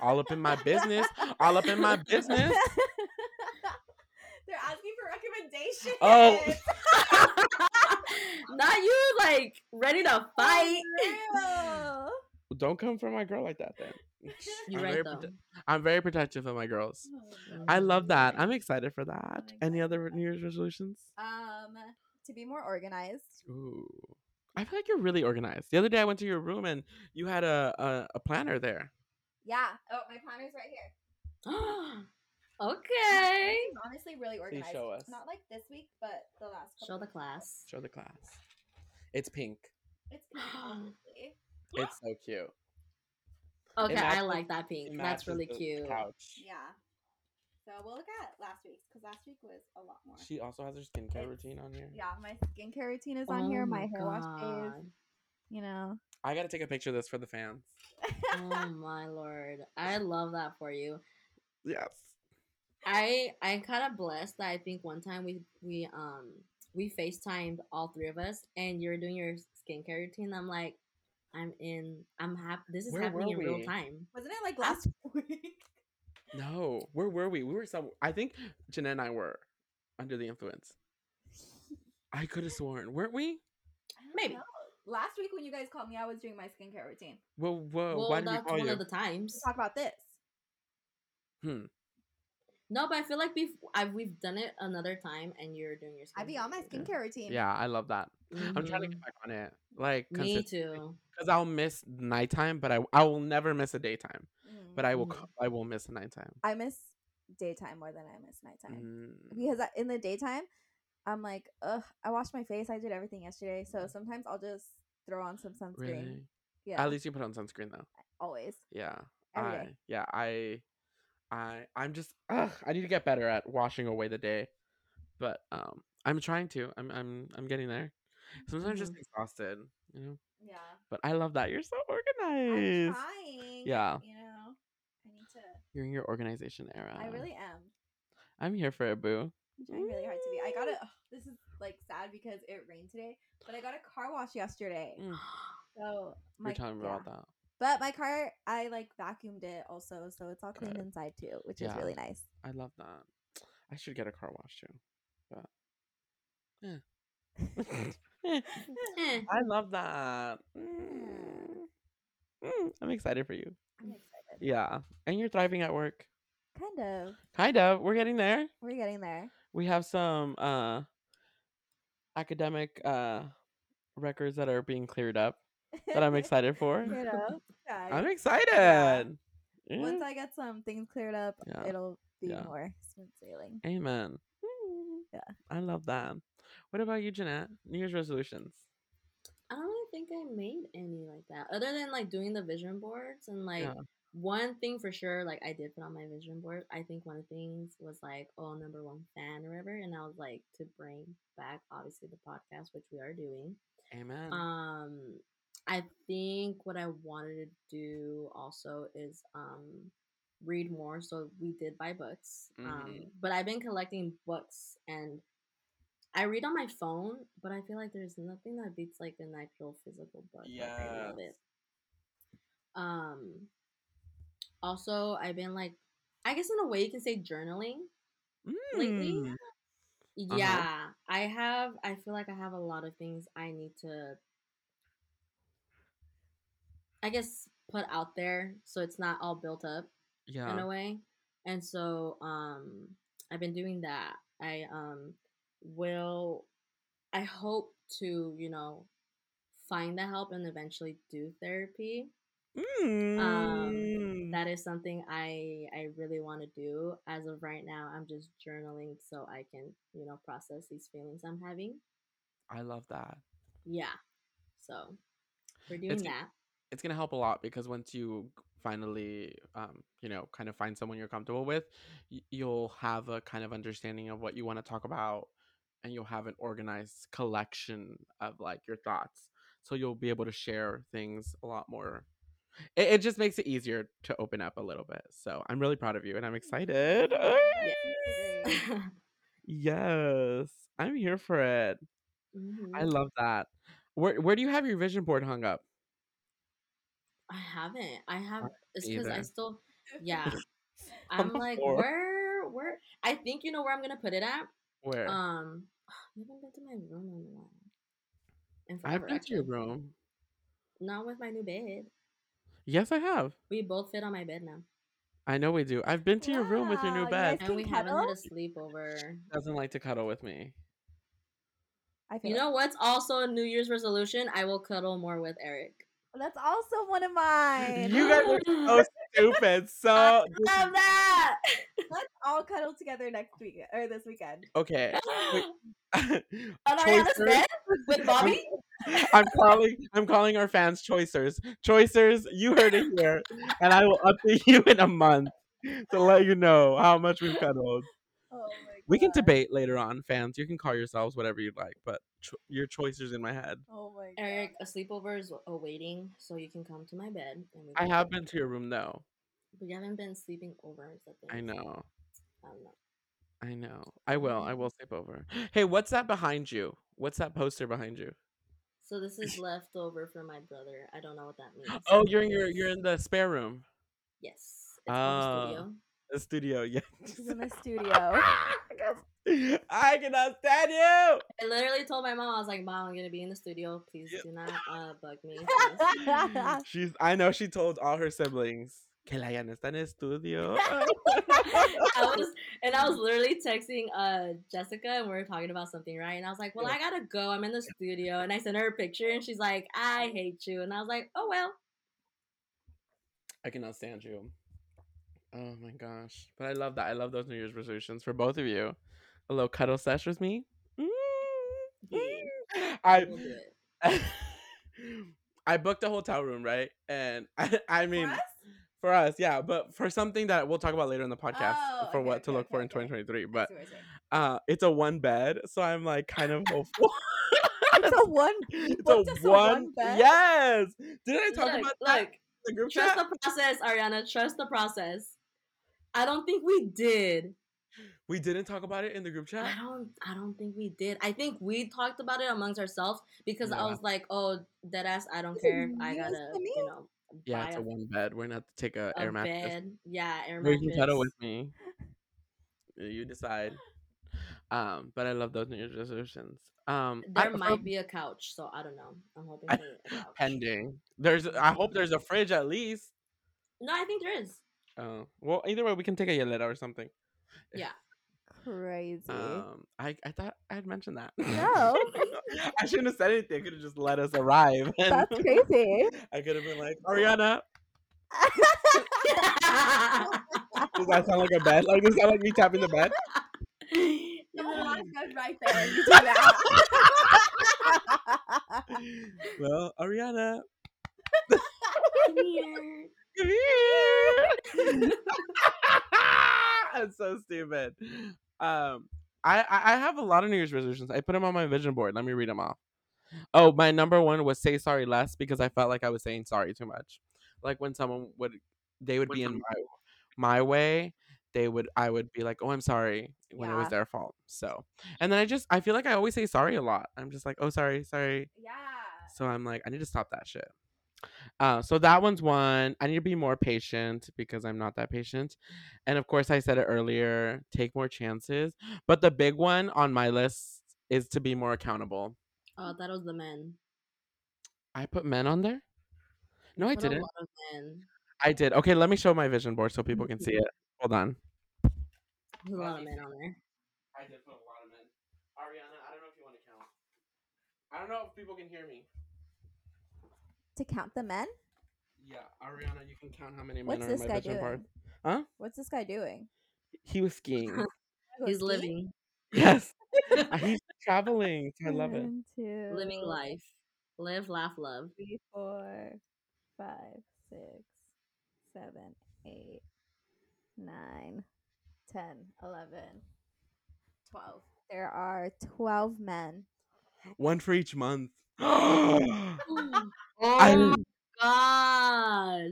All up in my business. All up in my business. they're asking for oh. recommendations. Oh. Not you, like ready to fight. Oh, Don't come for my girl like that then. You're I'm right very though. prote- I'm very protective of my girls. real. I love that. I'm excited for that. I'm Any other. New Year's resolutions? Um, to be more organized. Ooh. I feel like you're really organized. The other day I went to your room and you had a a, a planner there. Yeah. Oh, my planner's right here. okay. I'm honestly really organized. show us. Not like this week, but the last. Show the class. Show the class. It's pink. It's pink, obviously. It's so cute. Okay, I like that pink. That's really cute. Couch. Yeah. So we'll look at last week's because last week was a lot more. She also has her skincare It's- routine on here. Yeah, my skincare routine is on here. Oh My hair wash days. You know. I gotta take a picture of this for the fans. Oh my lord. I love that for you. Yes. I I'm kind of blessed that I think one time we we um we FaceTimed all three of us and you're doing your skincare routine. I'm like, I'm in. I'm happy. This is Where happening in were real time. Wasn't it like last week? No. Where were we? We were some I think Jeanette and I were under the influence. I could have sworn. Weren't we? Maybe. know. Last week when you guys called me, I was doing my skincare routine. Well, whoa, well, why did we call one you? of the times. We talk about this. Hmm. No, but I feel like we've I've, we've done it another time, and you're doing your. I be on my routine. skincare routine. Yeah, I love that. I'm trying to get back on it. Like Me too. Because I'll miss nighttime, but I I will never miss a daytime. Mm. But I will Mhm. I will miss a nighttime. I miss daytime more than I miss nighttime Mm. because I, in the daytime, I'm like, ugh, I washed my face. I did everything yesterday, so sometimes I'll just throw on some sunscreen. Really? Yeah, At least you put on sunscreen though. always. Yeah. Every I day. yeah, I I I'm just ugh, I need to get better at washing away the day. But um I'm trying to. I'm I'm I'm getting there. Sometimes I'm just exhausted, you know. Yeah, But I love that. You're so organized. I'm trying. Yeah. you know, I need to. You're in your organization era. I really am. I'm here for it, boo. I'm trying really hard to be. I gotta. ugh, this is like sad because it rained today, but I got a car wash yesterday. Mm. So We're talking about that. But my car, I like vacuumed it also, so it's all clean Good. inside too, which Yeah. is really nice. I love that. I should get a car wash too. But yeah. Eh, Eh. I love that. Mm. Mm, I'm excited for you. I'm excited. Yeah. And you're thriving at work. Kind of. Kind of. We're getting there. We're getting there. We have some uh academic uh records that are being cleared up that I'm excited for. you know, yeah, I'm excited. Once Yeah. I get some things cleared up, Yeah. it'll be Yeah. more smooth sailing. Amen. Yeah. I love that. What about you, Jeanette? New Year's resolutions. I don't really think I made any like that, other than like doing the vision boards and like Yeah. one thing for sure. Like I did put on my vision board. I think one of the things was like, oh, number one fan or whatever, and I was like to bring back obviously the podcast, which we are doing. Amen. Um, I think what I wanted to do also is um read more. So we did buy books. Um, Mhm. but I've been collecting books and I read on my phone, but I feel like there's nothing that beats like an actual physical book. Like, I love it. Um. Also, I've been like, I guess in a way you can say journaling lately. Mm. Uh-huh. Yeah, I have. I feel like I have a lot of things I need to, I guess, put out there so it's not all built up in a way. And so, um, I've been doing that. I um will. I hope to, you know, find the help and eventually do therapy. Mm. That is something I I really want to do. As of right now, I'm just journaling so I can, you know, process these feelings I'm having. I love that. Yeah. So we're doing It's that. It's gonna help a lot because once you finally, um, you know, kind of find someone you're comfortable with, y- you'll have a kind of understanding of what you want to talk about, and you'll have an organized collection of like your thoughts. So you'll be able to share things a lot more. It, it just makes it easier to open up a little bit. So I'm really proud of you, and I'm excited. Yes, I'm here for it. I Mhm. love that. Where where do you have your vision board hung up? I haven't. I have. It's because I still. Yeah. I'm like, floor. where, where? I think you know where I'm gonna put it at. Where? Um, you haven't been to my room in a while. In I've forever, been to your room. Not with my new bed. Yes, I have. We both fit on my bed now, I know we do. I've been to your room with your new bed. guys and we can haven't had cuddle? a sleepover. Doesn't like to cuddle with me. I feel You it. know what's also a New Year's resolution? I will cuddle more with Eric. That's also one of mine. You guys are so stupid. So Love that. Let's all cuddle together next week or this weekend. okay. On Arianna's Choicers. bed with Bobby. I'm calling. I'm calling our fans choicers. Choicers, you heard it here, and I will update you in a month to let you know how much we've cuddled. Oh my We can debate later on, fans. You can call yourselves whatever you'd like, but cho- your choicers in my head. Oh my god. Eric, a sleepover is awaiting, so you can come to my bed. And we I have been to your room though. But you haven't been sleeping over. Is the thing. I know. I don't know. I know. I will. I will sleep over. Hey, what's that behind you? What's that poster behind you? So this is left over for my brother. I don't know what that means. Oh, you're in your you're in the spare room. Yes. It's called The studio. Yeah. She's in the studio. I cannot stand you. I literally told my mom, I was like, Mom, I'm gonna be in the studio. Please Yeah. do not uh, bug me. She's I know she told all her siblings. Que la Yana está en el estudio. I was and I was literally texting uh Jessica and we were talking about something, right? And I was like, Well, Yeah. I gotta go. I'm in the studio. And I sent her a picture and she's like, I hate you. And I was like, Oh well. I cannot stand you. Oh my gosh. But I love that. I love those New Year's resolutions for both of you. A little cuddle sesh with me. Mm, mm. I We'll do it. I booked a hotel room, right? And I, I mean, For us? for us, yeah, but for something that we'll talk about later in the podcast Oh, for okay, what to okay, look for in 2023. I But see what you're saying. uh, it's a one bed, so I'm like kind of hopeful. It's a one. it's a one. one bed? Yes. Didn't I talk Look, about that look, in the group trust chat? the process, Arianna. Trust the process. I don't think we did. We didn't talk about it in the group chat. I don't. I don't think we did. I think we talked about it amongst ourselves because I was like, "Oh, dead ass. I don't Is it care. I gotta, to you know, Yeah, buy it's a, a one bed. We're gonna have to take a, a air mattress. bed. Yeah, air mattress. you can cuddle with me. You decide. Um, but I love those New Year's resolutions. Um, There for might be a couch, so I don't know. I'm hoping I- for a couch. pending. There's. I hope there's a fridge at least. No, I think there is. Oh, well, either way, we can take a Yelena or something. Yeah. Crazy. Um, I I thought I had mentioned that. No. I shouldn't have said anything. I could have just let us arrive. That's crazy. I could have been like, Arianna, does that sound like a bed? Like, does that sound like me tapping the bed? Last right there. You do that. Well, Arianna. Come here. That's so stupid. Um, I, I have a lot of New Year's resolutions. I put them on my vision board. Let me read them off. Oh, my number one was say sorry less because I felt like I was saying sorry too much. Like when someone would, they would be in my my way. They would, I would be like, "Oh, I'm sorry," when it was their fault. So, and then I just, I feel like I always say sorry a lot. I'm just like, "Oh, sorry, sorry." yeah. So I'm like, I need to stop that shit. Uh, so that one's one. I need to be more patient because I'm not that patient. And of course, I said it earlier take more chances. But the big one on my list is to be more accountable. Oh, that was the men. I put men on there? No, I didn't. lot of men. I did. Okay, let me show my vision board so people can see it. Hold on. There's a lot of men on there. I did put a lot of men. Arianna, I don't know if you want to count. I don't know if people can hear me. To count the men? Yeah, Arianna, you can count how many men What's are this in my guy vision doing? board. Huh? What's this guy doing? He was skiing. He's Skiing? living, yes. Uh, He's traveling. I love it. One, two, living life. Live, laugh, love. three, four, five, six, seven, eight, nine, ten, eleven, twelve. There are twelve men. One for each month. Oh I- my god.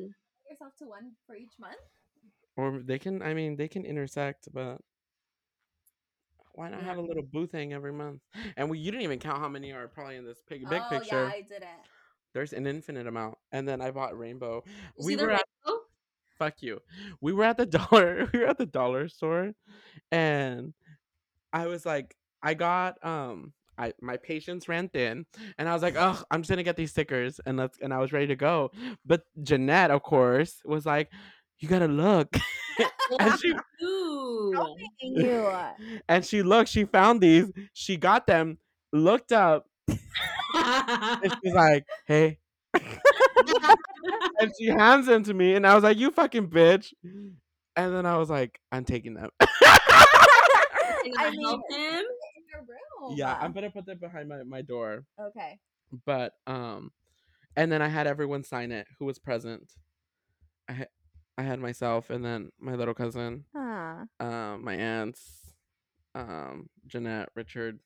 Yourself to one for each month. or they can I mean they can intersect, but why not Yeah. have a little booth hang every month? And we you didn't even count how many are probably in this big big oh picture. yeah, I didn't. There's an infinite amount. And then I bought rainbow. You we see the were at rainbow? fuck you. We were at the dollar we were at the dollar store and I was like I got um I my patience ran thin and I was like, oh, I'm just gonna get these stickers and let's and I was ready to go. But Jeanette, of course, was like, You gotta look. and she Ooh. You. and she looked, she found these, she got them, looked up, and she's like, Hey. and she hands them to me, and I was like, You fucking bitch. And then I was like, I'm taking them. I I mean, help him? in your room. yeah, I'm gonna put that behind my, my door. Okay. But um and then I had everyone sign it who was present. I had I had myself and then my little cousin, Huh. um, my aunts, um, Jeanette, Richard,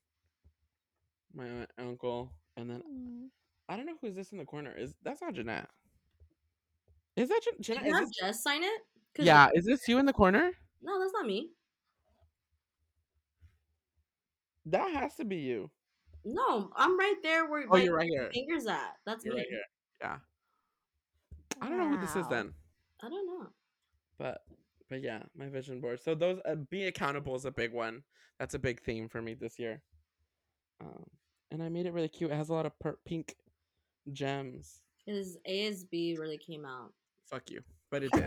my aunt, uncle, and then Mm. I don't know who's this in the corner. Is that's not Jeanette? Is that Je- Did Jeanette? you Is this, Jess sign it? yeah, is this you in the corner? No, that's not me. That has to be you. No, I'm right there where Oh, my you're right here. fingers at. That's You're me. right here. Yeah. I don't know who this is then. I don't know. but but yeah my vision board so those uh, be accountable is a big one that's a big theme for me this year um and i made it really cute it has a lot of per- pink gems His ASB really came out. fuck you but it did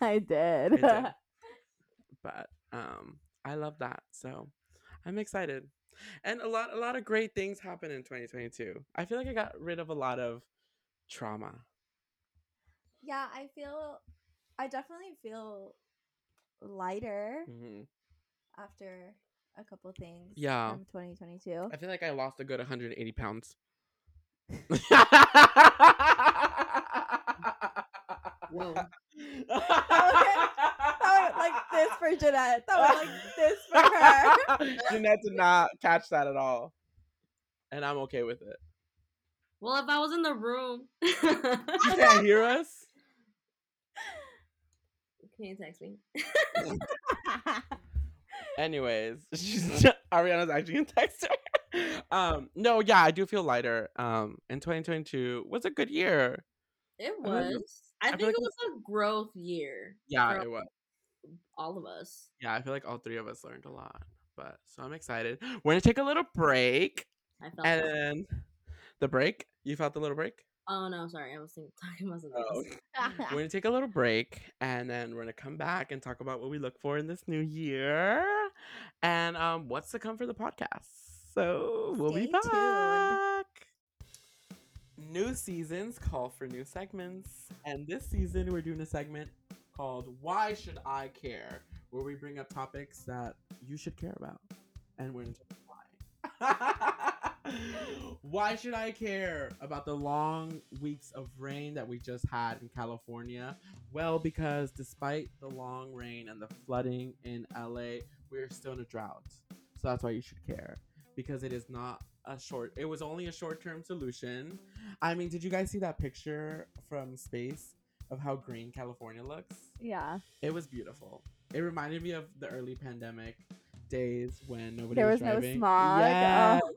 I did. it did but um i love that so i'm excited and a lot a lot of great things happen in 2022 i feel like i got rid of a lot of trauma yeah, I feel. I definitely feel lighter hmm after a couple things. Yeah. From 2022. i feel like i lost a good 180 pounds Whoa. Went like this for Jeanette. That went like this for her. Jeanette did not catch that at all. And I'm okay with it. Well, if I was in the room, You can't hear us? can you text me? Anyways, she's Arianna's actually in text her. Um, no, yeah, I do feel lighter. Um, in 2022 was a good year. It I feel was. I, feel think like it was a growth year. Yeah, for it was. All of us. Yeah, I feel like all three of us learned a lot. But so I'm excited. We're gonna take a little break, I felt and then the break. You felt the little break. Oh no, sorry, I was thinking, talking about something Oh. We're gonna take a little break and then we're gonna come back and talk about what we look for in this new year and um what's to come for the podcast. So we'll be Stay tuned. back. New seasons call for new segments, and this season we're doing a segment called "Why Should I Care," where we bring up topics that you should care about, and we're gonna why. why should I care about the long weeks of rain that we just had in California? Well, because despite the long rain and the flooding in LA, we're still in a drought. So that's why you should care because it is not a short it was only a short-term solution. I mean, did you guys see that picture from space of how green California looks? yeah. It was beautiful. It reminded me of the early pandemic days when nobody There was, was no smog. Yes. Oh.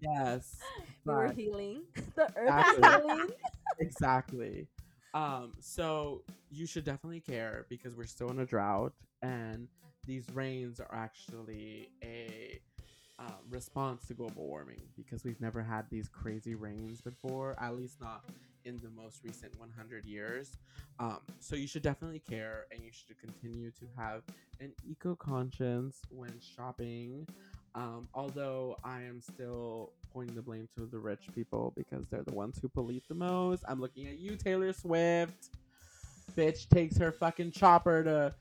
yes. We were healing. The earth Exactly. healing. exactly. Um, so you should definitely care because we're still in a drought, and these rains are actually a um, response to global warming because we've never had these crazy rains before, at least not in the most recent 100 years. Um, so you should definitely care, and you should continue to have an eco conscience when shopping. Um, although I am still pointing the blame to the rich people because they're the ones who pollute the most. I'm looking at you, Taylor Swift. Bitch takes her fucking chopper to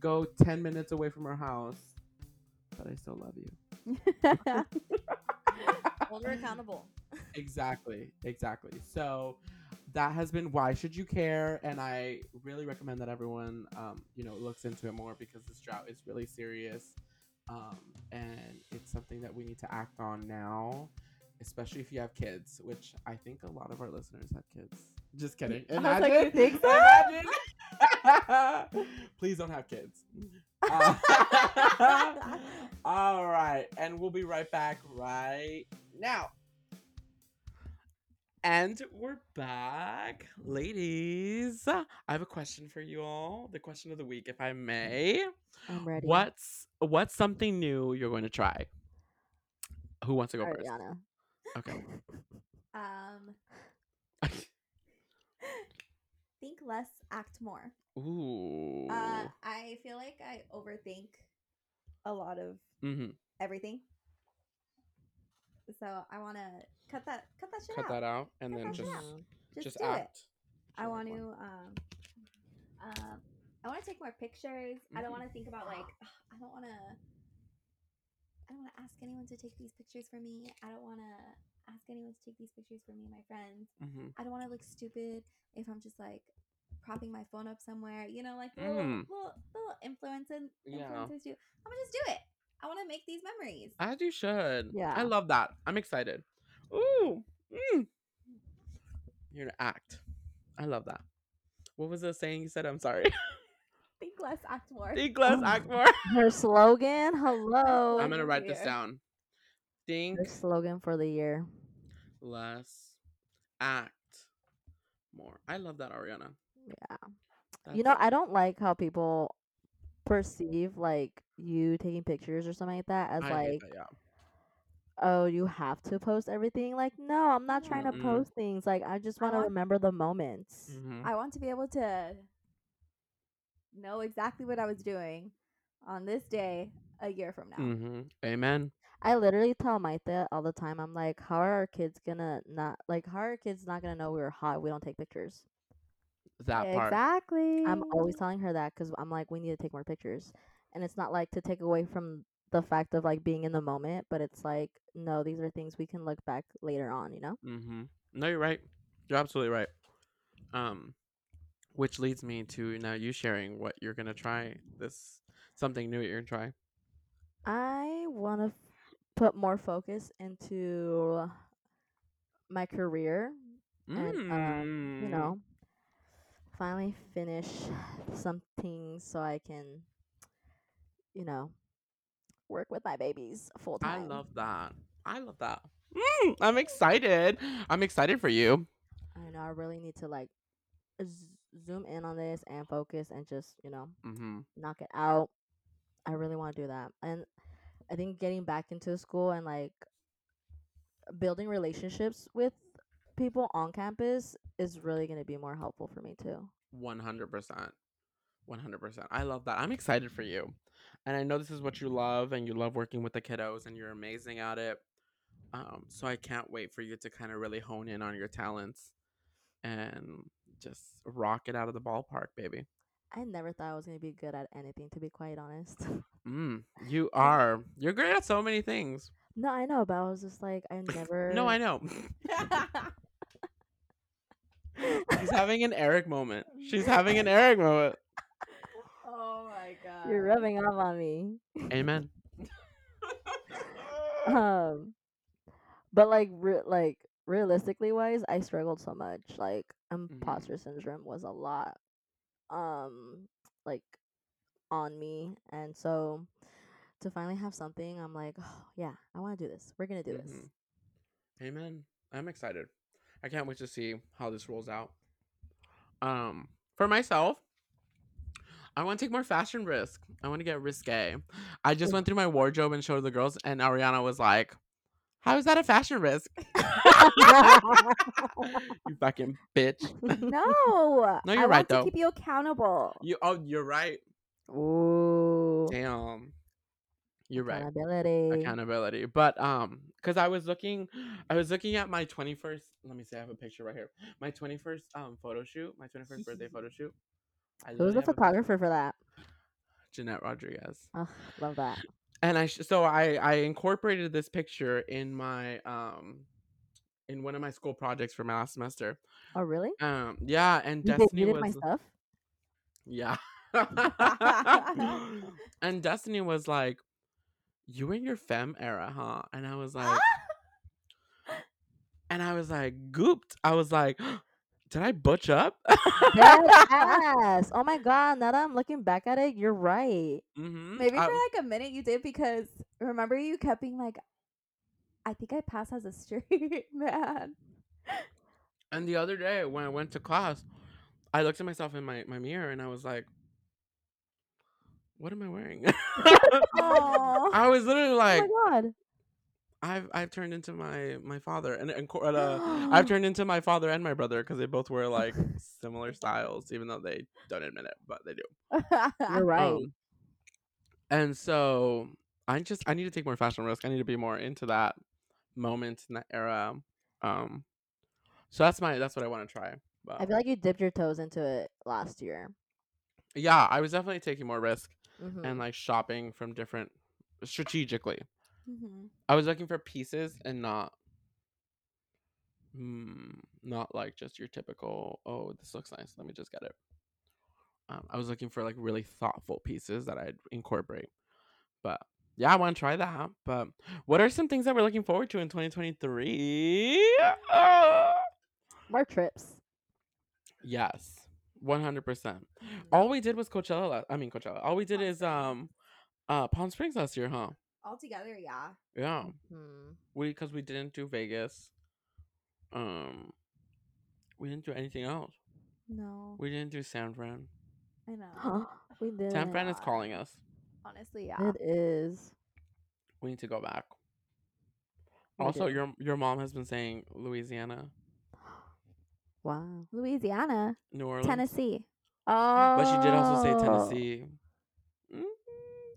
go 10 minutes away from her house. But I still love you. Hold her accountable. exactly exactly so that has been why should you care? And i really recommend that everyone um, you know looks into it more because this drought is really serious um, and it's something that we need to act on now especially if you have kids which i think a lot of our listeners have kids. Just kidding. I was like, think so? imagine. please don't have kids. Uh, all right and we'll be right back right now and we're back, ladies. I have a question for you all. The question of the week, if I may. I'm ready. What's what's something new you're going to try? Who wants to go first? Arianna. Okay. Um, think less, act more. Ooh. Uh, I feel like I overthink a lot of hmm everything. So I want to cut that cut that shit out. Cut out. that out and Cut then just. Just, just act. it. I want to um um I want to take more pictures. I don't Mhm. want to think about like "Ugh, I don't want to I don't want to ask anyone to take these pictures for me. I don't want to ask anyone to take these pictures for me and my friends. Mhm. I don't want to look stupid if I'm just like propping my phone up somewhere. You know, like little Mm. little, little influencers Yeah. influencers do. I'm gonna just do it. I want to make these memories. As you should. Yeah. I love that. I'm excited. Ooh. Mm. You're gonna act. I love that. What was the saying you said? I'm sorry. Think less, act more. Think less, Oh. act more. Her slogan. Hello. I'm gonna write this down. Think Her slogan for the year. less, act more. I love that, Arianna. Yeah. That's, You know, I don't like how people perceive like you taking pictures or something like that as I like, that, yeah. oh, you have to post everything. Like, no, I'm not trying to Mm-mm. post things. Like, I just I want to want- remember the moments. Mhm. I want to be able to know exactly what I was doing on this day a year from now. Mhm. Amen. I literally tell Maite all the time. I'm like, how are our kids gonna not like? How are our kids not gonna know we were hot? if We don't take pictures. That part. Exactly. I'm always telling her that because I'm like, we need to take more pictures, and it's not like to take away from the fact of like being in the moment, but it's like, no, these are things we can look back later on. You know? Mm-hmm. No, you're right. You're absolutely right. Um, which leads me to now you sharing what you're gonna try this something new that you're gonna try. I want to f- put more focus into my career and um, you Mm. know, finally finish something so I can, you know, work with my babies full time. I love that. I love that. Mm, I'm excited. I'm excited for you. I know. I really need to like z- zoom in on this and focus and just you know Mm-hmm. knock it out. I really want to do that, and I think getting back into school and like building relationships with people on campus is really going to be more helpful for me too. One hundred percent. One hundred percent. I love that. I'm excited for you, and I know this is what you love, and you love working with the kiddos, and you're amazing at it. Um, so I can't wait for you to kind of really hone in on your talents, and just rock it out of the ballpark, baby. I never thought I was going to be good at anything, to be quite honest. Mm, you are. You're great at so many things. no, I know, but I was just like, I never. No, I know. She's having an Eric moment. She's having an Eric moment. Oh my god. You're rubbing off on me. Amen. um but like re- like realistically wise i struggled so much like imposter syndrome was a lot um like on me and so to finally have something i'm like oh yeah i want to do this we're gonna do this Mhm. Amen. I'm excited. I can't wait to see how this rolls out. Um, for myself, I want to take more fashion risk. I want to get risque. I just went through my wardrobe and showed the girls, and Arianna was like, "How is that a fashion risk?" you fucking bitch. No. No, you're right, want to though. keep you accountable. You oh, you're right. Ooh. Damn. You're right. Accountability. accountability but um because i was looking i was looking at my 21st let me see i have a picture right here my 21st um photo shoot my 21st birthday photo shoot I Who's the have a picture. photographer for that? jeanette rodriguez Oh, love that. and i sh- so i i incorporated this picture in my um in one of my school projects for my last semester Oh, really? um yeah and You destiny did was my stuff? Yeah. and Destiny was like, You in your fem era, huh? And I was like, and I was like, gooped. I was like, Did I butch up? Ass. Oh my god, now that I'm looking back at it, you're right. hmm Maybe for like a minute you did because remember you kept being like, I think I pass as a straight man. and the other day when I went to class, I looked at myself in my, my mirror and I was like, What am I wearing? I was literally like, oh my god. I've I've turned into my my father, and, and uh, I've turned into my father and my brother because they both wear like similar styles, even though they don't admit it, but they do. You're right. Um, and so I just I need to take more fashion risk. I need to be more into that moment in that era. Um, so that's my that's what I want to try. But I feel like you dipped your toes into it last year. yeah, I was definitely taking more risk Mhm. and like shopping from different strategically. Mhm. I was looking for pieces and not mm, not like just your typical oh this looks nice let me just get it um, i was looking for like really thoughtful pieces that i'd incorporate but yeah i want to try that but what are some things that we're looking forward to in 2023 Ah! More trips. yes 100% all we did was coachella i mean coachella all we did is um uh palm springs last year huh All together, yeah. yeah Hmm. we because we didn't do Vegas. Um, we didn't do anything else. No, We didn't do San Fran. I know. Huh? we did. San Fran is calling us. Honestly, yeah. It is. We need to go back. We also, do. your your mom has been saying Louisiana, Wow. Louisiana, New Orleans, Tennessee. Oh. but she did also say Tennessee.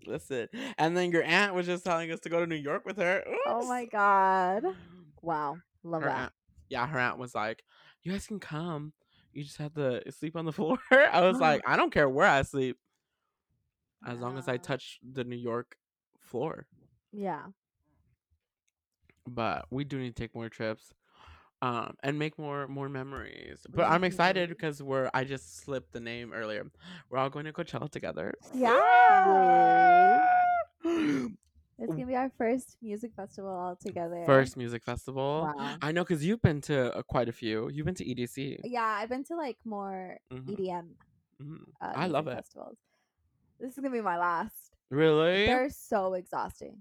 Listen, and then your aunt was just telling us to go to New York with her. Oh my god. Wow. Love Her that. aunt, yeah, her aunt was like, "You guys can come. You just have to sleep on the floor." I was like, "I don't care where I sleep, as long as I touch the New York floor." Yeah. But we do need to take more trips, um, and make more more memories. But I'm excited because we're. I just slipped the name earlier. We're all going to Coachella together. Yeah. It's gonna be our first music festival all together. First music festival. Wow. I know because you've been to uh, quite a few. You've been to EDC. Yeah, I've been to like more Mhm, EDM. mhm. Uh, I love it. Festivals. This is gonna be my last. Really? They're so exhausting.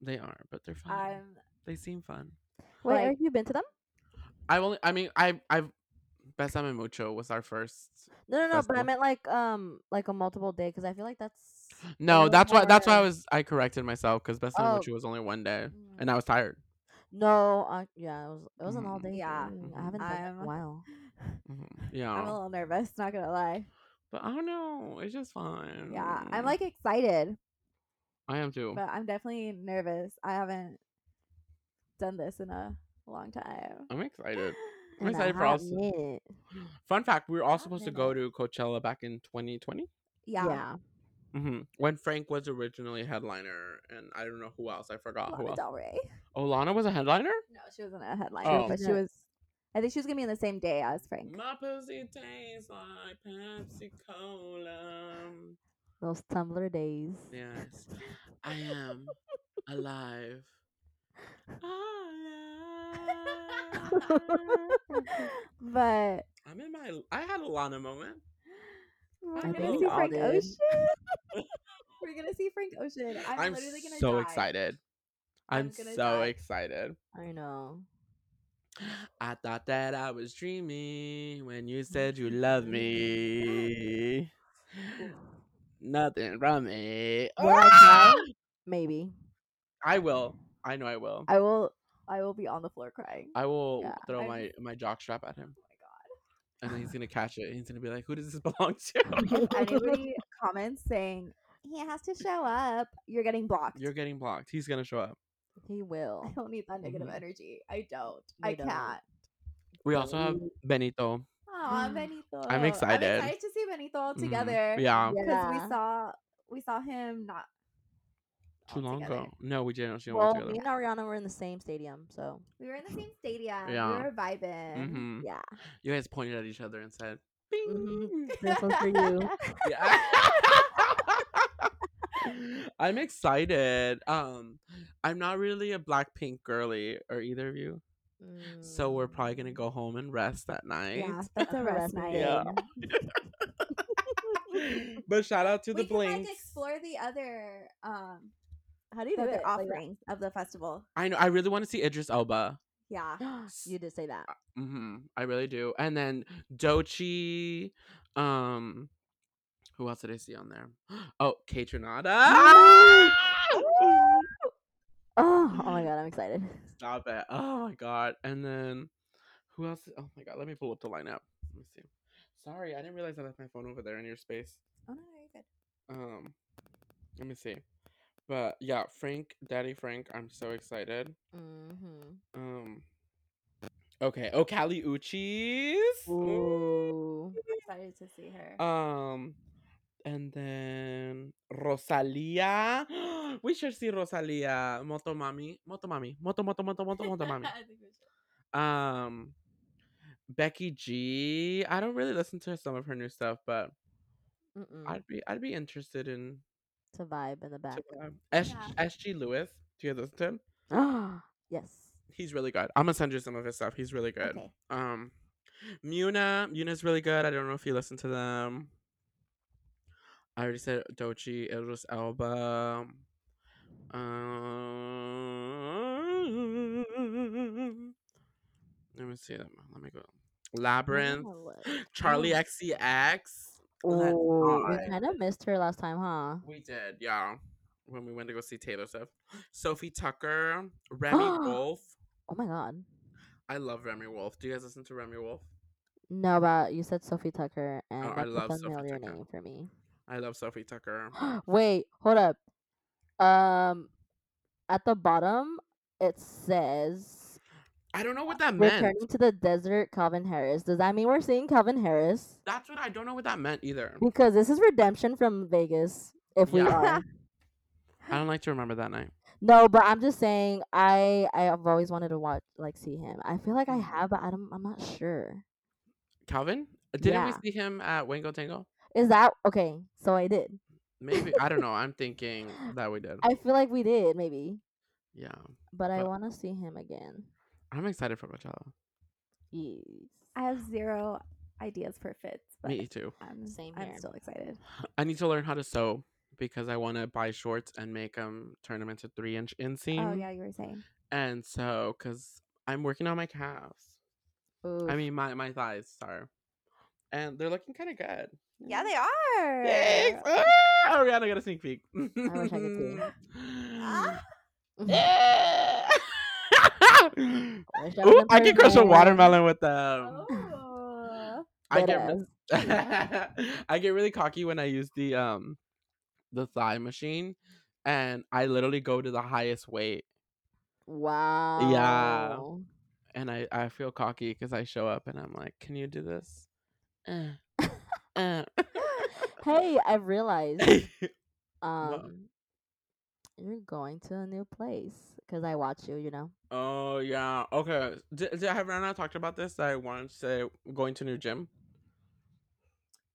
They are, but they're fun. I'm they seem fun. Wait, Like- have you been to them? I've only. I mean, I I've. Besame Mucho was our first. No, no, no. But I meant like um like a multiple day because I feel like that's No, that's why. That's why I was. I corrected myself because Besame Oh. Mucho was only one day, Mm. and I was tired. no. Uh, yeah, it was it was an all Mhm. day. Yeah, thing. I haven't done it in I'm- a while. Mhm. I'm a little nervous, not gonna lie. but I don't know. It's just fun. Yeah. I'm like excited, I am too. but I'm definitely nervous. I haven't done this in a long time. I'm excited. I'm In a excited for hot us. minute. Fun fact: we were all supposed to go to Coachella back in 2020. Yeah. Yeah. hmm When Frank was originally headliner, and I don't know who else. I forgot who Lana else. Del Rey. Oh, Lana was a headliner. No, she wasn't a headliner, Oh. but she was. I think she was gonna be in the same day as Frank. My pussy tastes like Pepsi Cola. Those Tumblr days. Yes, I am alive. But I'm in my. I had a Lana moment. we're I gonna see we all Frank did. Ocean. we're gonna see Frank Ocean. I'm, I'm, literally gonna so die. excited. I'm I'm, so die. excited. I know. I thought that I was dreaming when you said you love me. Nothing from me. Will I Ah! cry? Maybe. I will. I know I will. I will. I will be on the floor crying. I will Yeah, throw I'm- my my jock strap at him, oh my god. and then he's gonna catch it. He's gonna be like, "Who does this belong to?" If anybody comments saying he has to show up, you're getting blocked. You're getting blocked. He's gonna show up. He will. I don't need that negative Mhm. energy. I don't. You I don't. can't. We also have Benito. Aw, Benito. I'm excited. I'm excited to see Benito all together. Yeah, Because Yeah. we saw we saw him not too long together. ago. No, we didn't. She Well, went me and Arianna were in the same stadium, so We were in the same stadium. Yeah. We were vibing. hmm yeah. You guys pointed at each other and said, "Bing." Mhm. This one's for you. Yeah. I'm excited. Um, I'm not really a Blackpink girly, or either of you. So we're probably gonna go home and rest that night. Yeah, that's a rest Rest night. Yeah. but shout out to we the can like Blinks. explore the other um How do you the do other it? Like, offerings of the festival. I know. I really want to see Idris Elba. Yeah. you did say that. hmm I really do. And then Doechii. Um, who else did I see on there? Oh, Kaytranada. Oh, oh my god, I'm excited. Stop it. Oh my god. And then who else? Oh my god. Let me pull up the lineup. Let me see. Sorry, I didn't realize I left my phone over there in your space. Oh no, you're good. Um, let me see. But yeah, Frank, Daddy Frank, I'm so excited. Mm-hmm. Um, okay. Oh, Kali Uchis. Ooh. I'm excited to see her. Um, and then Rosalia. we should see Rosalia. Motomami. Motomami. Moto, Mami. moto, moto, moto, motomami. Um, Becky G. I don't really listen to some of her new stuff, but Mm-mm. I'd be I'd be interested in to vibe in the back. S- Yeah. SG Lewis. Do you listen to him? Ah, yes. He's really good. I'm gonna send you some of his stuff. He's really good. Okay. Um, Muna. Muna's really good. I don't know if you listen to them. I already said Doechii, Idris Elba. Um, let me see them. Let me go. Labrinth. Charli XCX. Let's Oh, we kind of missed her last time, huh? We did, yeah. When we went to go see Taylor Swift. Sofi Tukker, Remy Wolf. Oh my god. I love Remi Wolf. Do you guys listen to Remi Wolf? No, but you said Sofi Tukker, and Oh, I that's love a Sofi familiar Tukker. name for me. I love Sofi Tukker. Wait, hold up. Um, at the bottom it says I don't know what that meant. returning to the desert, Calvin Harris. Does that mean we're seeing Calvin Harris? That's what I don't know what that meant either. Because this is redemption from Vegas. If we are. I don't like to remember that night. No, but I'm just saying I I have always wanted to watch like see him. I feel like I Mhm. have, but I don't I'm not sure. Calvin? Didn't Yeah. we see him at Wango Tango? Is that okay? So I did. Maybe. I don't know. I'm thinking that we did. I feel like we did maybe, Yeah. but I want to see him again. I'm excited for Coachella. Yes. I have zero ideas for fits, but Me too. I'm, Same I'm here. still excited. I need to learn how to sew because I want to buy shorts and make them turn them into three inch inseam. Oh yeah, you were saying. And so, because I'm working on my calves, I mean my my thighs, sorry, and they're looking kind of good. Yeah, they are. Thanks. Ah, Arianna got a sneak peek. I wish I could see. Ah. Wish I Ooh, I can crush a watermelon with them. Oh. I get re- I get really cocky when I use the um the thigh machine and I literally go to the highest weight Wow. Yeah. And I I feel cocky cuz I show up and I'm like, "Can you do this?" Uh, uh. Hey, I realized What? um you're going to a new place because I watch you. You know. oh yeah. Okay. Did, did I have Rana talked about this? That I wanted to say going to new gym.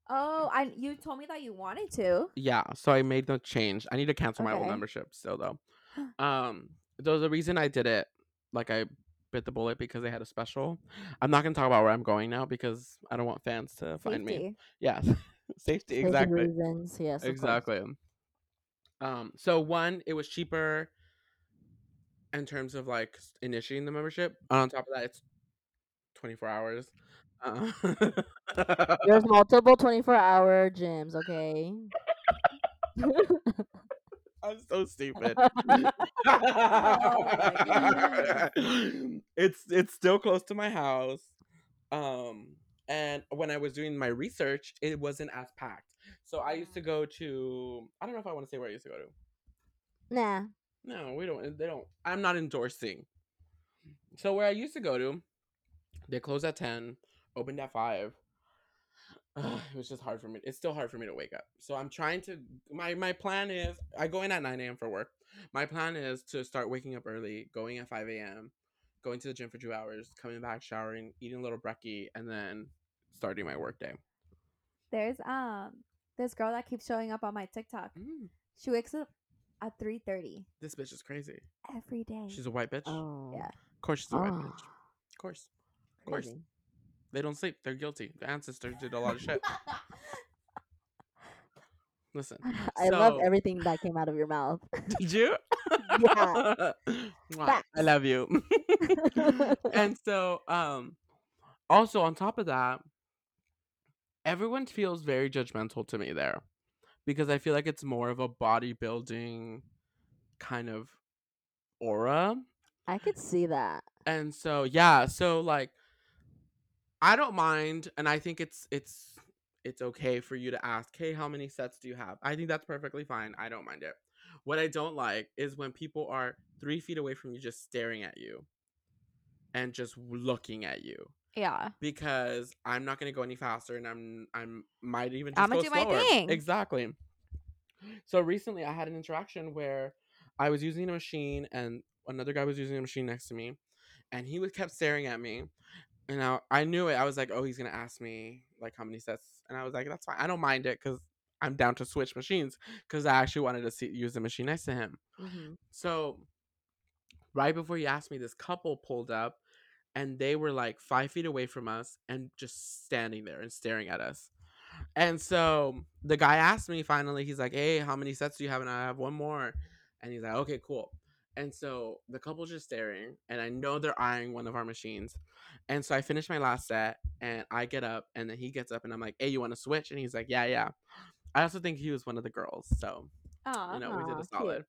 Oh, I you told me that you wanted to. Yeah, so I made the change. I need to cancel my old membership still though. Um, there's a reason I did it. Like I bit the bullet because they had a special. I'm not gonna talk about where I'm going now because I don't want fans to find me. Yeah, safety Safety exactly, reasons. Yes. exactly. Um, so one, it was cheaper in terms of like initiating the membership. And on top of that, it's 24 hours. Uh, There's multiple 24 hour gyms. Okay. I'm so stupid. it's it's still close to my house. Um and when I was doing my research, it wasn't as packed. So I used to go to I don't know if I want to say where I used to go to. nah. No, we don't they don't I'm not endorsing. So where I used to go to, they closed at 10, opened at 5. Ugh, it was just hard for me. It's still hard for me to wake up. So I'm trying to. My my plan is I go in at 9 a.m. for work. My plan is to start waking up early, going at 5 a.m., going to the gym for two hours, coming back, showering, eating a little brekkie, and then starting my work day. There's um this girl that keeps showing up on my TikTok. Mm, She wakes up at three thirty this bitch is crazy. every day. She's a white bitch. Oh. Yeah. Of course she's a white Oh, bitch. Of course. Of course. crazy. They don't sleep. They're guilty. The ancestors did a lot of shit. Listen. I love everything that came out of your mouth. Did you? Yeah. I love you. and so um also on top of that everyone feels very judgmental to me there because i feel like it's more of a bodybuilding kind of aura. I could see that. and so yeah so like i don't mind and i think it's it's it's okay for you to ask hey how many sets do you have? I think that's perfectly fine i don't mind it. What i don't like is when people are three feet away from you just staring at you and just looking at you yeah. because i'm not going to go any faster and i'm i'm might even just I'ma go do my thing. exactly so recently i had an interaction where i was using a machine and another guy was using a machine next to me and he was kept staring at me and I, I knew it i was like oh he's going to ask me like how many sets and i was like that's fine i don't mind it because i'm down to switch machines because i actually wanted to see use the machine next to him Mm-hmm. so right before he asked me, this couple pulled up and they were like five feet away from us and just standing there and staring at us. And so the guy asked me finally, he's like, Hey, how many sets do you have? And I have one more. And he's like, Okay, cool. And so the couple's just staring, and I know they're eyeing one of our machines. And so I finish my last set, and I get up, and then he gets up, and I'm like, Hey, you want to switch? And he's like, Yeah, yeah. I also think he was one of the girls. So Aw. you know, we did a cute.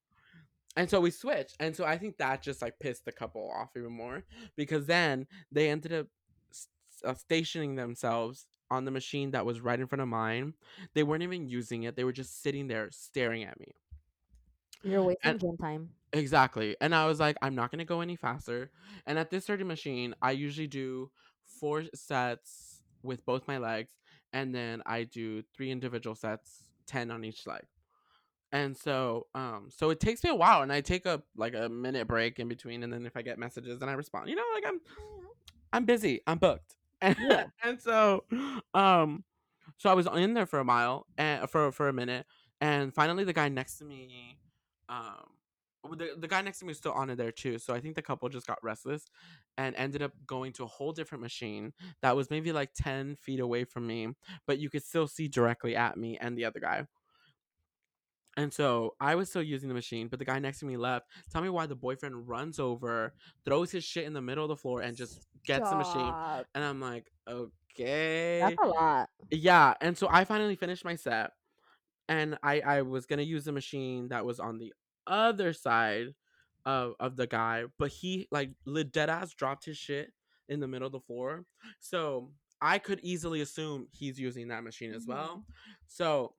And so we switched. And so I think that just like pissed the couple off even more because then they ended up s- uh, stationing themselves on the machine that was right in front of mine. They weren't even using it, they were just sitting there staring at me. You're wasting And- gym time. Exactly. And I was like, I'm not going to go any faster. And at this certain machine, I usually do four sets with both my legs. And then I do three individual sets, 10 on each leg. And so, um, so it takes me a while, and I take a like a minute break in between, and then if I get messages, then I respond. You know, like I'm, I'm busy, I'm booked, and, Yeah. and so, um, so I was in there for a mile and for for a minute, and finally the guy next to me, um, the the guy next to me was still on it there too. So I think the couple just got restless, and ended up going to a whole different machine that was maybe like ten feet away from me, but you could still see directly at me and the other guy. And so I was still using the machine, but the guy next to me left. Tell me why the boyfriend runs over, throws his shit in the middle of the floor, and just gets the machine. And I'm like, okay. That's a lot. Yeah. And so I finally finished my set. And I, I was gonna use the machine that was on the other side of, of the guy, but he like dead ass dropped his shit in the middle of the floor. So I could easily assume he's using that machine as mm-hmm. well. So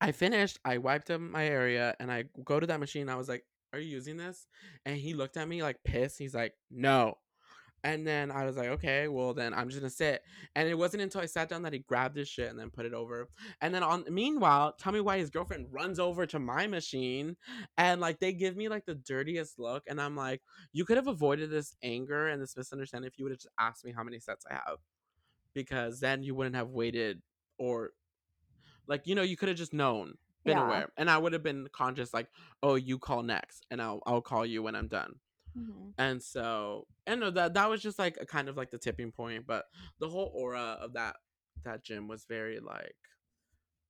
I finished, I wiped up my area, and I go to that machine. I was like, Are you using this? And he looked at me like pissed. He's like, No. And then I was like, okay, well then I'm just gonna sit. And it wasn't until I sat down that he grabbed his shit and then put it over. And then on meanwhile, tell me why his girlfriend runs over to my machine and like they give me like the dirtiest look. And I'm like, you could have avoided this anger and this misunderstanding if you would have just asked me how many sets I have. Because then you wouldn't have waited or like, you know, you could have just known, been Yeah. aware. And I would have been conscious, like, oh, you call next and I'll I'll call you when I'm done. Mhm. And so, and no, that that was just like a kind of like the tipping point. But the whole aura of that that gym was very like,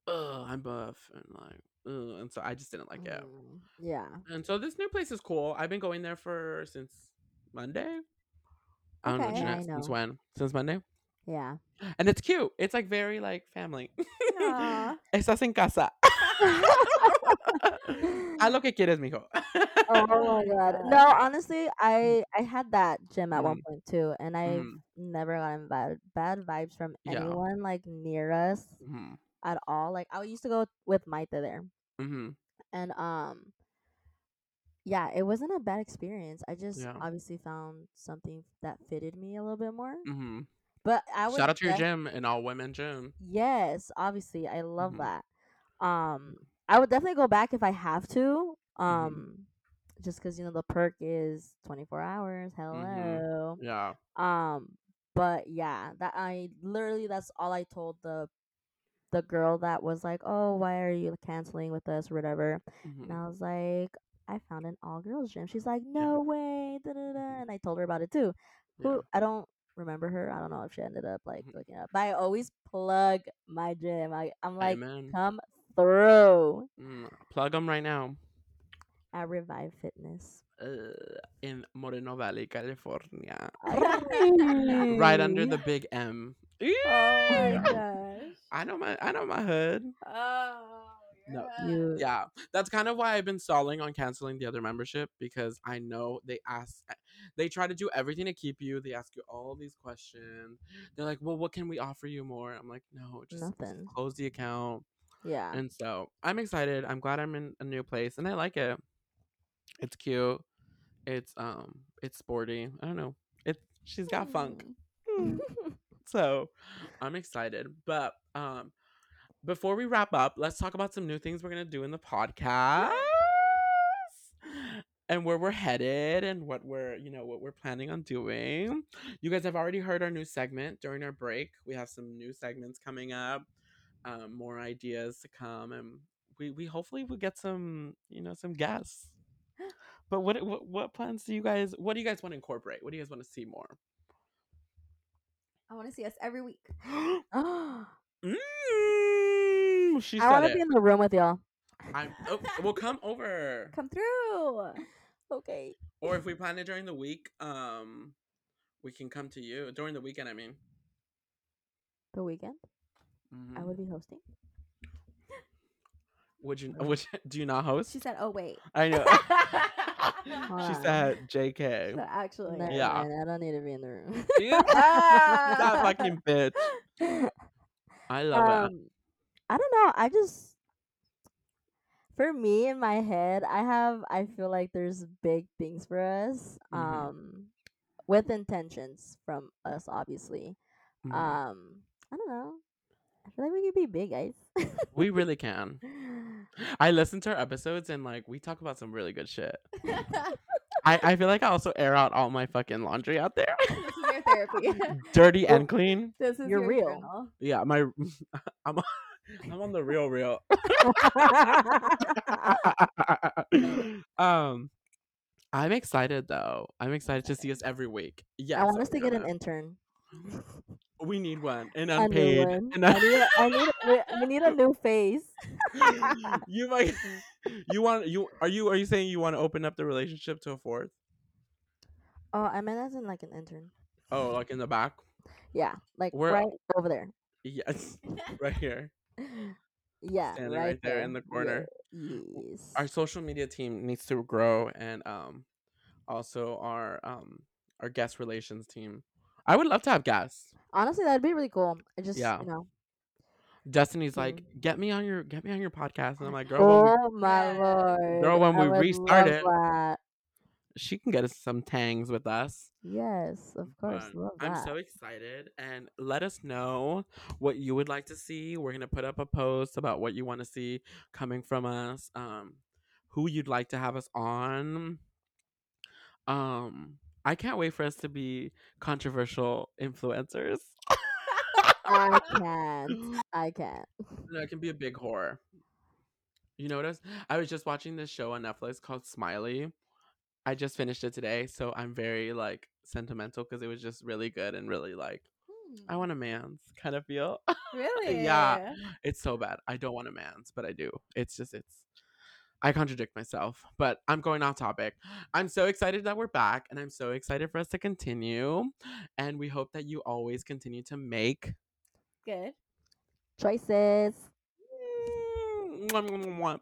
oh, I'm buff and like, ugh, and so I just didn't like it. Mm, Yeah. And so this new place is cool. I've been going there for since Monday. I don't know, Okay. Yeah, Jeanette, since when? Since Monday. Yeah. And it's cute. It's like very like family. Estás en casa. Haz lo que quieres, mijo. Oh my god. No, honestly, I I had that gym at one Mhm. point too, and I've Mhm. never gotten bad bad vibes from Yeah. anyone like near us hmm at all. Like I used to go with Maite there, hmm and um, yeah, it wasn't a bad experience. I just Yeah. obviously found something that fitted me a little bit more. hmm But I would Shout out to your def- gym, an all women gym. Yes, obviously, I love Mhm. that. Um, I would definitely go back if I have to. Mm-hmm. Um, just because you know the perk is twenty four hours. Mm-hmm. Hello. Yeah. Um, but yeah, that I literally that's all I told the the girl that was like, "Oh, why are you canceling with us or whatever?" Mhm. And I was like, "I found an all girls gym." She's like, "No way!" Da, da, da. And I told her about it too. Yeah. Who I don't remember her. I don't know if she ended up like Mhm. looking up. But I always plug my gym. I I'm like, Amen. come through Mm, plug them right now. at Revive Fitness. Uh, in Moreno Valley, California. Right under the big M. Oh my gosh. I know my I know my hood. Oh. No. You. Yeah, that's kind of why I've been stalling on canceling the other membership because I know they ask, they try to do everything to keep you. They ask you all these questions. They're like, "Well, what can we offer you more?" I'm like, "No, just, just Nothing. close the account." Yeah. And so I'm excited. I'm glad I'm in a new place and I like it. It's cute. It's um, it's sporty. I don't know. It she's got funk. Mm. So I'm excited. But um before we wrap up, let's talk about some new things we're gonna do in the podcast. And where we're headed and what we're, you know, what we're planning on doing. You guys have already heard our new segment during our break. We have some new segments coming up, um, more ideas to come, and we we hopefully will get some, you know, some guests. But what what what plans do you guys? What do you guys want to incorporate? What do you guys want to see more? I want to see us every week. I mm, she said want to be in the room with y'all. I'm, oh, we'll come over. Come through. Okay. Or if we plan it during the week, um, we can come to you during the weekend. I mean, The weekend, I Mhm. would be hosting. would you? Would you, do you not host? She said, "Oh wait." I know. She said, "Jk." So actually, Never Yeah. mind, I don't need to be in the room. that fucking bitch. I love it. I don't know. I just, for me in my head, I have. I feel like there's big things for us. Mhm. Um, with intentions from us, obviously. Mhm. Um, I don't know. I feel like we could be big, guys. we really can. I listen to our episodes and like we talk about some really good shit. I, I feel like I also air out all my fucking laundry out there, this is your therapy. dirty and clean. this is You're your real. journal. Yeah, my I'm on, I'm on the real real. um, I'm excited though. I'm excited to see us every week. Yeah. I want us to get an intern. We need one. An A new unpaid. one. an I un- need, a, I need, we, we need a new face. you might you want you are you are you saying you want to open up the relationship to a fourth? Oh, I meant as in like an intern. Oh, like in the back? Yeah, like We're- right over there. Yes. right here. Yeah, Standing right, right there in the corner. Yeah, Yes. Our social media team needs to grow and um also our um our guest relations team. I would love to have guests. Honestly, that'd be really cool. I just, Yeah. you know. Destiny's like, get me on your get me on your podcast. And I'm like, girl, Oh my lord. Girl, when I we restart it, that. She can get us some tangs with us. Yes, of course. But love I'm so excited and let us know what you would like to see. We're gonna put up a post about what you want to see coming from us. Um who you'd like to have us on. Um I can't wait for us to be controversial influencers. I can't. I can't. No, it can be a big horror. You know what I was? I was just watching this show on Netflix called Smiley. I just finished it today, so I'm very like sentimental because it was just really good and really like I hmm. want a man's kind of feel. Really? yeah, it's so bad. I don't want a man's, but I do. It's just it's. I contradict myself, but I'm going off topic. I'm so excited that we're back, and I'm so excited for us to continue. And we hope that you always continue to make Good. Choices. Mwah.